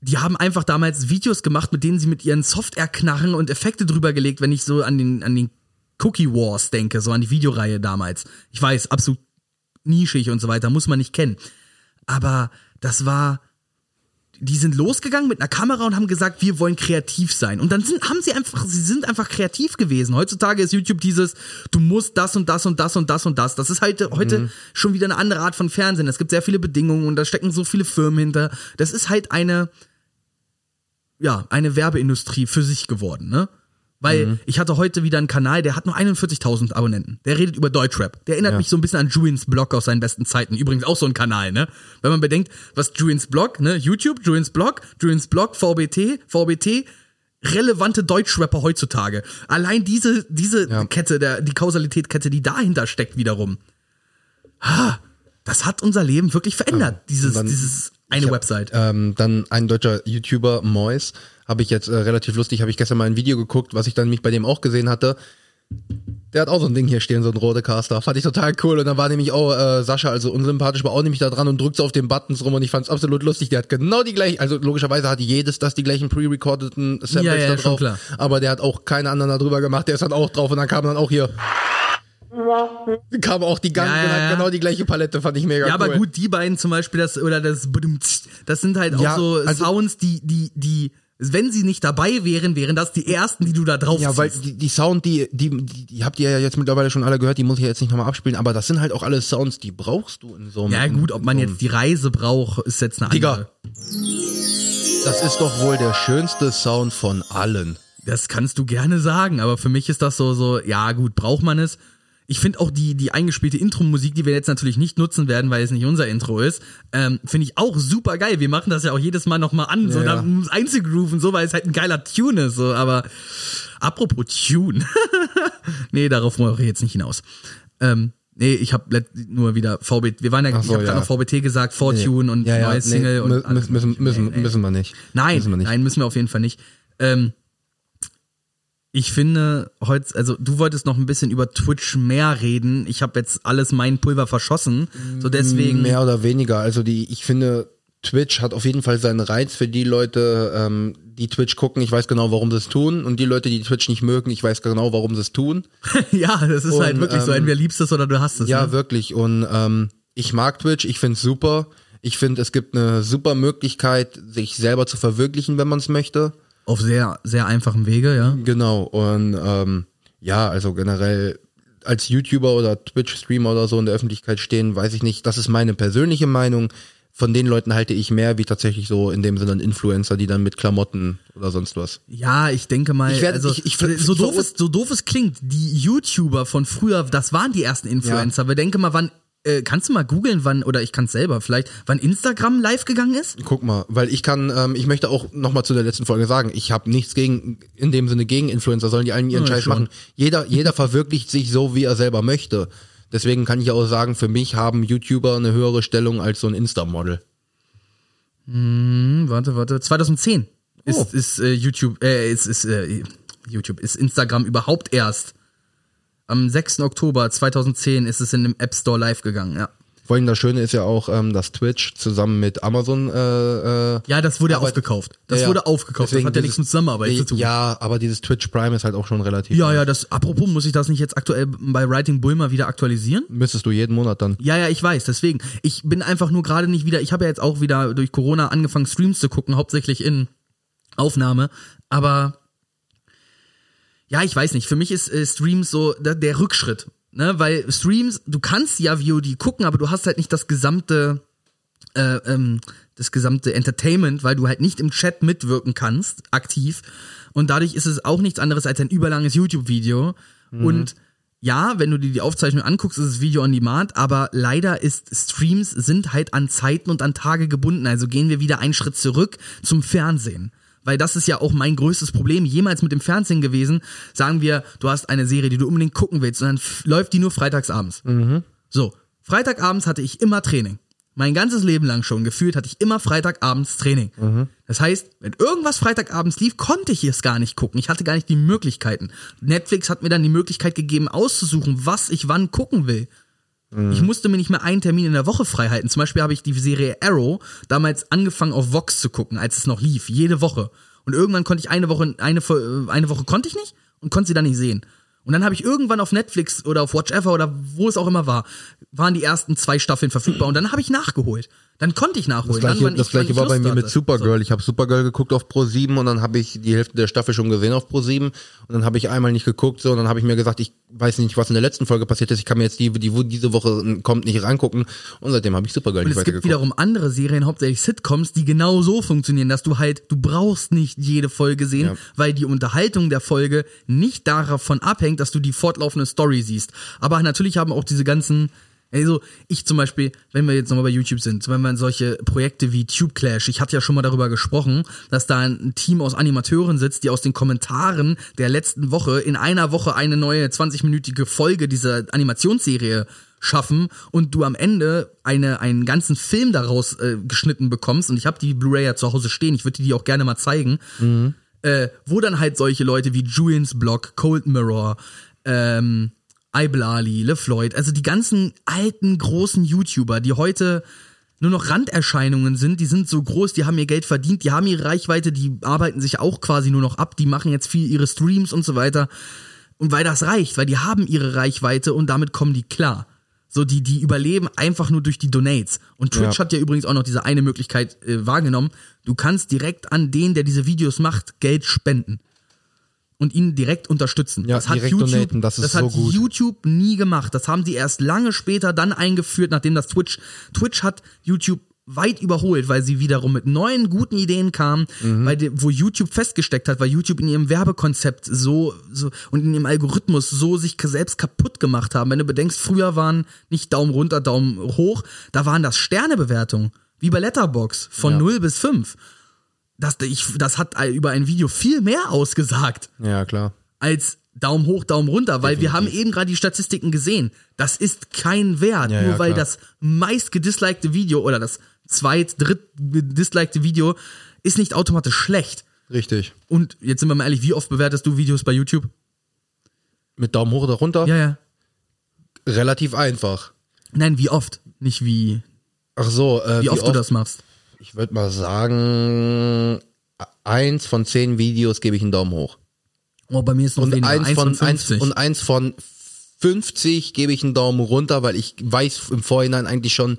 die haben einfach damals Videos gemacht, mit denen sie mit ihren Software-Knarren und Effekte drüber gelegt, wenn ich so an den, an den Cookie Wars denke, so an die Videoreihe damals. Ich weiß, absolut nischig und so weiter, muss man nicht kennen. Aber das war, die sind losgegangen mit einer Kamera und haben gesagt, wir wollen kreativ sein. Und dann sind, haben sie einfach, sie sind einfach kreativ gewesen. Heutzutage ist YouTube dieses, du musst das und das und das und das und das. Das ist halt heute schon wieder eine andere Art von Fernsehen. Es gibt sehr viele Bedingungen und da stecken so viele Firmen hinter. Das ist halt eine, ja, eine Werbeindustrie für sich geworden, ne? Weil ich hatte heute wieder einen Kanal, der hat nur 41.000 Abonnenten. Der redet über Deutschrap. Der erinnert Ja. mich so ein bisschen an Julians Blog aus seinen besten Zeiten. Übrigens auch so ein Kanal, ne? Wenn man bedenkt, was Julians Blog, ne? YouTube, Julians Blog, Julians Blog, VBT, VBT, relevante Deutschrapper heutzutage. Allein diese, diese Ja. Kette, der, die Kausalitätkette, die dahinter steckt wiederum. Ha, das hat unser Leben wirklich verändert. dieses, dann- dieses eine hab, Website. Ähm, dann ein deutscher YouTuber, Mois, habe ich jetzt äh, relativ lustig, habe ich gestern mal ein Video geguckt, was ich dann mich bei dem auch gesehen hatte. Der hat auch so ein Ding hier stehen, so ein Rodecaster. Fand ich total cool. Und dann war nämlich auch äh, Sascha, also unsympathisch, war auch nämlich da dran und drückt so auf den Buttons rum und ich fand's absolut lustig. Der hat genau die gleichen, also logischerweise hat jedes das die gleichen pre-recordeten Samples Ja, ja, da drauf. klar. Aber der hat auch keine anderen da drüber gemacht. Der ist dann auch drauf und dann kam dann auch hier. Kam auch die ganze, Ja, ja, ja. genau die gleiche Palette, fand ich mega Ja, cool. aber gut, die beiden zum Beispiel, das, oder das, das sind halt auch Ja, so also- Sounds, die, die, die, wenn sie nicht dabei wären, wären das die ersten, die du da drauf Ja, weil die, die Sound, die, die, die, die habt ihr ja jetzt mittlerweile schon alle gehört, die muss ich jetzt nicht nochmal abspielen, aber das sind halt auch alle Sounds, die brauchst du in so einem. Ja, gut, ob man so jetzt die Reise braucht, ist jetzt eine Digga. andere. einem- Das ist doch wohl der schönste Sound von allen. Das kannst du gerne sagen, aber für mich ist das so, so, ja, gut, braucht man es. Ich finde auch die, die eingespielte Intro-Musik, die wir jetzt natürlich nicht nutzen werden, weil es nicht unser Intro ist, ähm, finde ich auch super geil. Wir machen das ja auch jedes Mal nochmal an, so Ja, ja. dann einzugrooven, so, weil es halt ein geiler Tune ist, so, aber apropos Tune. nee, darauf wollte ich jetzt nicht hinaus. Ähm, nee, ich habe nur wieder VBT, wir waren ja, Ach ich so, habe gerade ja. noch VBT gesagt, Fortune und ja, ja, neues nee, Single und müssen, müssen, Nee, nee. müssen wir nicht. Nein, müssen wir nicht. nein, müssen wir auf jeden Fall nicht. Ähm, ich finde, heute, also du wolltest noch ein bisschen über Twitch mehr reden. Ich habe jetzt alles mein Pulver verschossen. So deswegen. Mehr oder weniger. Also die, ich finde, Twitch hat auf jeden Fall seinen Reiz für die Leute, ähm, die Twitch gucken. Ich weiß genau, warum sie es tun. Und die Leute, die Twitch nicht mögen, ich weiß genau, warum sie es tun. ja, das ist Und, halt wirklich so, ähm, entweder liebst es oder du hast es. Ja, ne? wirklich. Und ähm, ich mag Twitch, ich find's super. Ich finde, es gibt eine super Möglichkeit, sich selber zu verwirklichen, wenn man es möchte. Auf sehr, sehr einfachem Wege, ja. Genau. Und ähm, ja, also generell als YouTuber oder Twitch-Streamer oder so in der Öffentlichkeit stehen, weiß ich nicht. Das ist meine persönliche Meinung. Von den Leuten halte ich mehr wie tatsächlich so in dem Sinne Influencer, die dann mit Klamotten oder sonst was. Ja, ich denke mal, Ich werd- also, ich- ich- so, ich- doof es, so doof es klingt, die YouTuber von früher, das waren die ersten Influencer. Aber denke mal, wann, äh, kannst du mal googeln, wann, oder ich kann es selber vielleicht, wann Instagram live gegangen ist? Guck mal, weil ich kann, ähm, ich möchte auch nochmal zu der letzten Folge sagen, ich habe nichts gegen, in dem Sinne gegen Influencer, sollen die allen ihren Ja, Scheiß schon. machen. Jeder, jeder verwirklicht sich so, wie er selber möchte. Deswegen kann ich auch sagen, für mich haben YouTuber eine höhere Stellung als so ein Insta-Model. Hm, warte, warte. 2010 ist, Oh. ist äh, YouTube, äh, ist, ist äh, YouTube, ist Instagram überhaupt erst. Am 6. Oktober 2010 ist es in dem App Store live gegangen, ja. Vor allem das Schöne ist ja auch, ähm, dass Twitch zusammen mit Amazon äh, äh, Ja, das wurde ja aufgekauft. Das ja, wurde aufgekauft. Deswegen das hat ja dieses- nichts mit Zusammenarbeit zu tun. Ja, aber dieses Twitch Prime ist halt auch schon relativ. Ja, ja, das, apropos, muss ich das nicht jetzt aktuell bei Writing Bull mal wieder aktualisieren? Müsstest du jeden Monat dann. Ja, ja, ich weiß, deswegen. Ich bin einfach nur gerade nicht wieder, ich habe ja jetzt auch wieder durch Corona angefangen, Streams zu gucken, hauptsächlich in Aufnahme, aber ja, ich weiß nicht, für mich ist äh, Streams so der, der Rückschritt, ne, weil Streams, du kannst ja VOD gucken, aber du hast halt nicht das gesamte äh, ähm, das gesamte Entertainment, weil du halt nicht im Chat mitwirken kannst, aktiv. Und dadurch ist es auch nichts anderes als ein überlanges YouTube-Video. Und ja, wenn du dir die Aufzeichnung anguckst, ist es Video on Demand, aber leider ist Streams sind halt an Zeiten und an Tage gebunden. Also gehen wir wieder einen Schritt zurück zum Fernsehen. Weil das ist ja auch mein größtes Problem jemals mit dem Fernsehen gewesen. Sagen wir, du hast eine Serie, die du unbedingt gucken willst und dann läuft die nur freitagsabends. So, Freitagabends hatte ich immer Training. Mein ganzes Leben lang schon gefühlt hatte ich immer Freitagabends Training. Das heißt, wenn irgendwas Freitagabends lief, konnte ich es gar nicht gucken. Ich hatte gar nicht die Möglichkeiten. Netflix hat mir dann die Möglichkeit gegeben, auszusuchen, was ich wann gucken will. Ich musste mir nicht mehr einen Termin in der Woche frei halten. Zum Beispiel habe ich die Serie Arrow damals angefangen auf Vox zu gucken, als es noch lief, jede Woche. Und irgendwann konnte ich eine Woche, eine, Fo- eine Woche konnte ich nicht und konnte sie dann nicht sehen. Und dann habe ich irgendwann auf Netflix oder auf Watch Ever oder wo es auch immer war, waren die ersten zwei Staffeln verfügbar und dann habe ich nachgeholt. Dann konnte ich nachholen. Das gleiche, dann, das gleiche ich war bei mir mit hatte. Supergirl. Ich habe Supergirl geguckt auf Pro 7 und dann habe ich die Hälfte der Staffel schon gesehen auf Pro 7 und dann habe ich einmal nicht geguckt so und dann habe ich mir gesagt, ich weiß nicht, was in der letzten Folge passiert ist. Ich kann mir jetzt die, die wo diese Woche kommt nicht rangucken und seitdem habe ich Supergirl Und nicht es gibt weitergeguckt. wiederum andere Serien, hauptsächlich Sitcoms, die genau so funktionieren, dass du halt, du brauchst nicht jede Folge sehen, Ja. weil die Unterhaltung der Folge nicht davon abhängt, dass du die fortlaufende Story siehst. Aber natürlich haben auch diese ganzen, also ich zum Beispiel, wenn wir jetzt nochmal bei YouTube sind, wenn man solche Projekte wie Tube Clash, ich hatte ja schon mal darüber gesprochen, dass da ein Team aus Animateuren sitzt, die aus den Kommentaren der letzten Woche in einer Woche eine neue 20-minütige Folge dieser Animationsserie schaffen und du am Ende eine, einen ganzen Film daraus äh, geschnitten bekommst und ich habe die Blu-ray ja zu Hause stehen, ich würde dir die auch gerne mal zeigen, äh, wo dann halt solche Leute wie Julians Blog, Cold Mirror, ähm, Iblali, LeFloid, also die ganzen alten großen YouTuber, die heute nur noch Randerscheinungen sind, die sind so groß, die haben ihr Geld verdient, die haben ihre Reichweite, die arbeiten sich auch quasi nur noch ab, die machen jetzt viel ihre Streams und so weiter. Und weil das reicht, weil die haben ihre Reichweite und damit kommen die klar. So, die, die überleben einfach nur durch die Donates. Und Twitch Ja. hat ja übrigens auch noch diese eine Möglichkeit äh, wahrgenommen. Du kannst direkt an den, der diese Videos macht, Geld spenden. Und ihn direkt unterstützen. Ja, das hat direkt YouTube, donaten, das ist hat so gut. YouTube nie gemacht. Das haben sie erst lange später dann eingeführt, nachdem das Twitch, Twitch hat YouTube weit überholt, weil sie wiederum mit neuen guten Ideen kamen, Mhm. weil die, wo YouTube festgesteckt hat, weil YouTube in ihrem Werbekonzept so, so und in ihrem Algorithmus so sich selbst kaputt gemacht haben. Wenn du bedenkst, früher waren nicht Daumen runter, Daumen hoch, da waren das Sternebewertungen, wie bei Letterbox von Ja. 0 bis 5. Das, ich, das hat über ein Video viel mehr ausgesagt Ja, klar. als Daumen hoch, Daumen runter, weil wir haben eben gerade die Statistiken gesehen. Das ist kein Wert, Ja, nur ja, weil das meist gedislikte Video oder das zweit, dritt gedislikte Video ist nicht automatisch schlecht. Richtig. Und jetzt sind wir mal ehrlich, wie oft bewertest du Videos bei YouTube? Mit Daumen hoch oder runter? Ja, ja. Relativ einfach. Nein, wie oft? Nicht wie, Ach so, äh, wie, oft, du das machst. Ich würde mal sagen, eins von zehn Videos gebe ich einen Daumen hoch. Oh, bei mir ist noch Und weniger. eins, von, eins, 50. und eins von 50 gebe ich einen Daumen runter, weil ich weiß im Vorhinein eigentlich schon,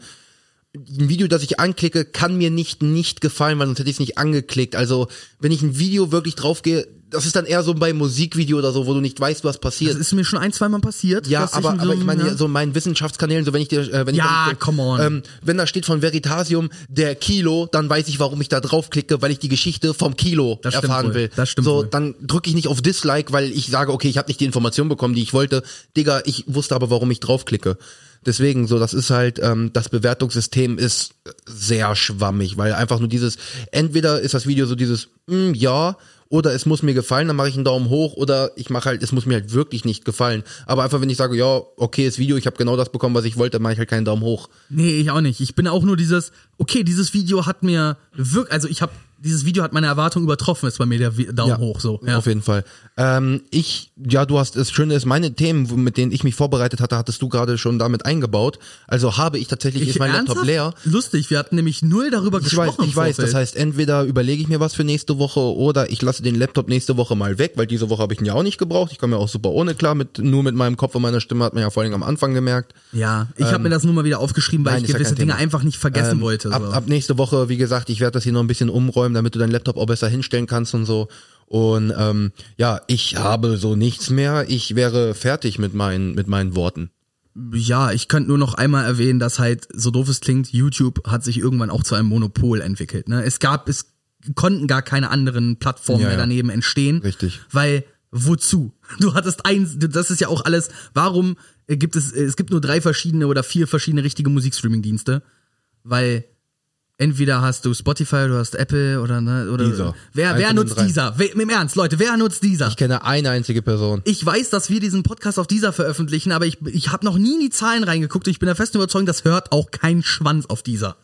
ein Video, das ich anklicke, kann mir nicht nicht gefallen, weil sonst hätte ich es nicht angeklickt. Also, wenn ich ein Video wirklich draufgehe, das ist dann eher so bei Musikvideo oder so, wo du nicht weißt, was passiert. das ist mir schon ein, zwei Mal passiert. Ja, dass ich aber, in so aber ich meine, ja. so meinen Wissenschaftskanälen, so wenn ich dir, äh, wenn Ja, ich ich, come on. Ähm, wenn da steht von Veritasium der Kilo, dann weiß ich, warum ich da draufklicke, weil ich die Geschichte vom Kilo Das erfahren will. Das stimmt so, wohl. dann drücke ich nicht auf Dislike, weil ich sage, okay, ich habe nicht die Information bekommen, die ich wollte. Digga, ich wusste aber, warum ich draufklicke. Deswegen, so, das ist halt, ähm, das Bewertungssystem ist sehr schwammig, weil einfach nur dieses, entweder ist das Video so dieses, mm, ja, oder es muss mir gefallen, dann mache ich einen Daumen hoch, oder ich mache halt, es muss mir halt wirklich nicht gefallen. Aber einfach, wenn ich sage, ja, okay, das Video, ich habe genau das bekommen, was ich wollte, dann mache ich halt keinen Daumen hoch. Nee, ich auch nicht. Ich bin auch nur dieses, okay, dieses Video hat mir wirklich, also ich habe dieses Video hat meine Erwartung übertroffen, ist bei mir der Daumen hoch so. Ja. Auf jeden Fall. Ähm, ich, ja, du hast, das Schöne ist, meine Themen, mit denen ich mich vorbereitet hatte, hattest du gerade schon damit eingebaut. Also habe ich tatsächlich, ist mein Laptop ernsthaft? leer. Lustig, wir hatten nämlich null darüber Ich weiß, gesprochen. ich weiß. Das heißt, entweder überlege ich mir was für nächste Woche oder ich lasse den Laptop nächste Woche mal weg, weil diese Woche habe ich ihn ja auch nicht gebraucht. Ich komme ja auch super ohne klar mit, nur mit meinem Kopf und meiner Stimme hat man ja vor allem am Anfang gemerkt. Ja, ich habe mir das nur mal wieder aufgeschrieben, weil Ähm, nein, ich ja gewisse kein Dinge einfach nicht vergessen wollte. So. Ab, ab nächste Woche, wie gesagt, ich werde das hier noch ein bisschen umräumen, damit du deinen Laptop auch besser hinstellen kannst und so. Und ähm, ja, ich habe so nichts mehr. Ich wäre fertig mit meinen mit meinen Worten. Ja, ich könnte nur noch einmal erwähnen, dass halt, so doof es klingt, YouTube hat sich irgendwann auch zu einem Monopol entwickelt. Ne? Es gab, es konnten gar keine anderen Plattformen Ja, mehr daneben entstehen. Richtig. Weil, wozu? Du hattest eins, das ist ja auch alles, warum gibt es, es gibt nur drei verschiedene oder vier verschiedene richtige Musikstreaming-Dienste? Weil entweder hast du Spotify, du hast Apple oder, ne, oder Deezer. wer, wer nutzt drei. dieser? Wer, Im Ernst, Leute, wer nutzt dieser? Ich kenne eine einzige Person. Ich weiß, dass wir diesen Podcast auf dieser veröffentlichen, aber ich, ich habe noch nie in die Zahlen reingeguckt und ich bin der festen Überzeugung, das hört auch kein Schwanz auf dieser.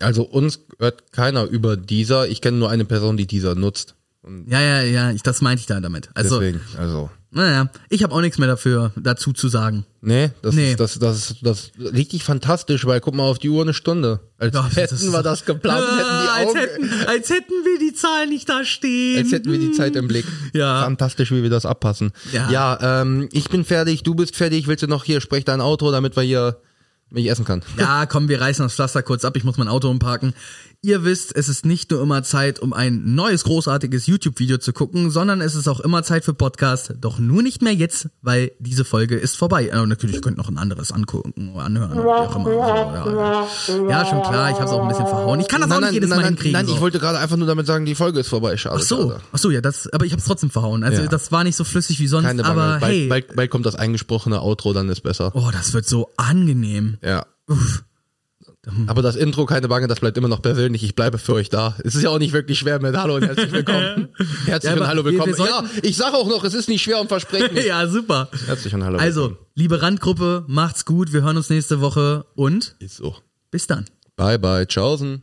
Also uns hört keiner über dieser. Ich kenne nur eine Person, die dieser nutzt. Und Ja, ja, ja, ich, das meinte ich da damit. Also, deswegen, also. Naja, ich habe auch nichts mehr dafür dazu zu sagen. Nee, das Nee. ist das, das, ist das ist richtig fantastisch, weil guck mal auf die Uhr eine Stunde. Als Ja, hätten das wir das geplant, hätten die als, Augen, hätten, als hätten wir die Zahlen nicht da stehen. als hätten wir die Zeit im Blick. Ja. Fantastisch, wie wir das abpassen. Ja. ja ähm, ich bin fertig, du bist fertig, willst du noch hier, sprech dein Auto, damit wir hier, damit ich essen kann. Ja, komm, wir reißen das Pflaster kurz ab. Ich muss mein Auto umparken. Ihr wisst, es ist nicht nur immer Zeit, um ein neues großartiges YouTube-Video zu gucken, sondern es ist auch immer Zeit für Podcast. Doch nur nicht mehr jetzt, weil diese Folge ist vorbei. Äh, natürlich ihr könnt noch ein anderes angucken oder anhören. Wie auch immer. So, ja, ja. ja, schon klar. Ich habe es auch ein bisschen verhauen. Ich kann das auch nicht jedes Mal nein, hinkriegen. nein, so. ich wollte gerade einfach nur damit sagen, die Folge ist vorbei. Schade. Ach so, schade. ach so, ja, das, aber ich habe es trotzdem verhauen. Also Ja. das war nicht so flüssig wie sonst, Keine Bange. aber bald, hey, bald, bald kommt das eingesprochene Outro, dann ist besser. oh, das wird so angenehm. Ja. Aber das Intro, keine Bange, das bleibt immer noch persönlich. Ich bleibe für euch da. Es ist ja auch nicht wirklich schwer mit Hallo und herzlich willkommen. Herzlich Ja, und Hallo wir- wir willkommen. ja, ich sage auch noch, es ist nicht schwer und verspreche mich. ja, super. Herzlich und Hallo Also, willkommen. liebe Randgruppe, macht's gut. Wir hören uns nächste Woche und Ist so. bis dann. Bye bye. Tschaußen.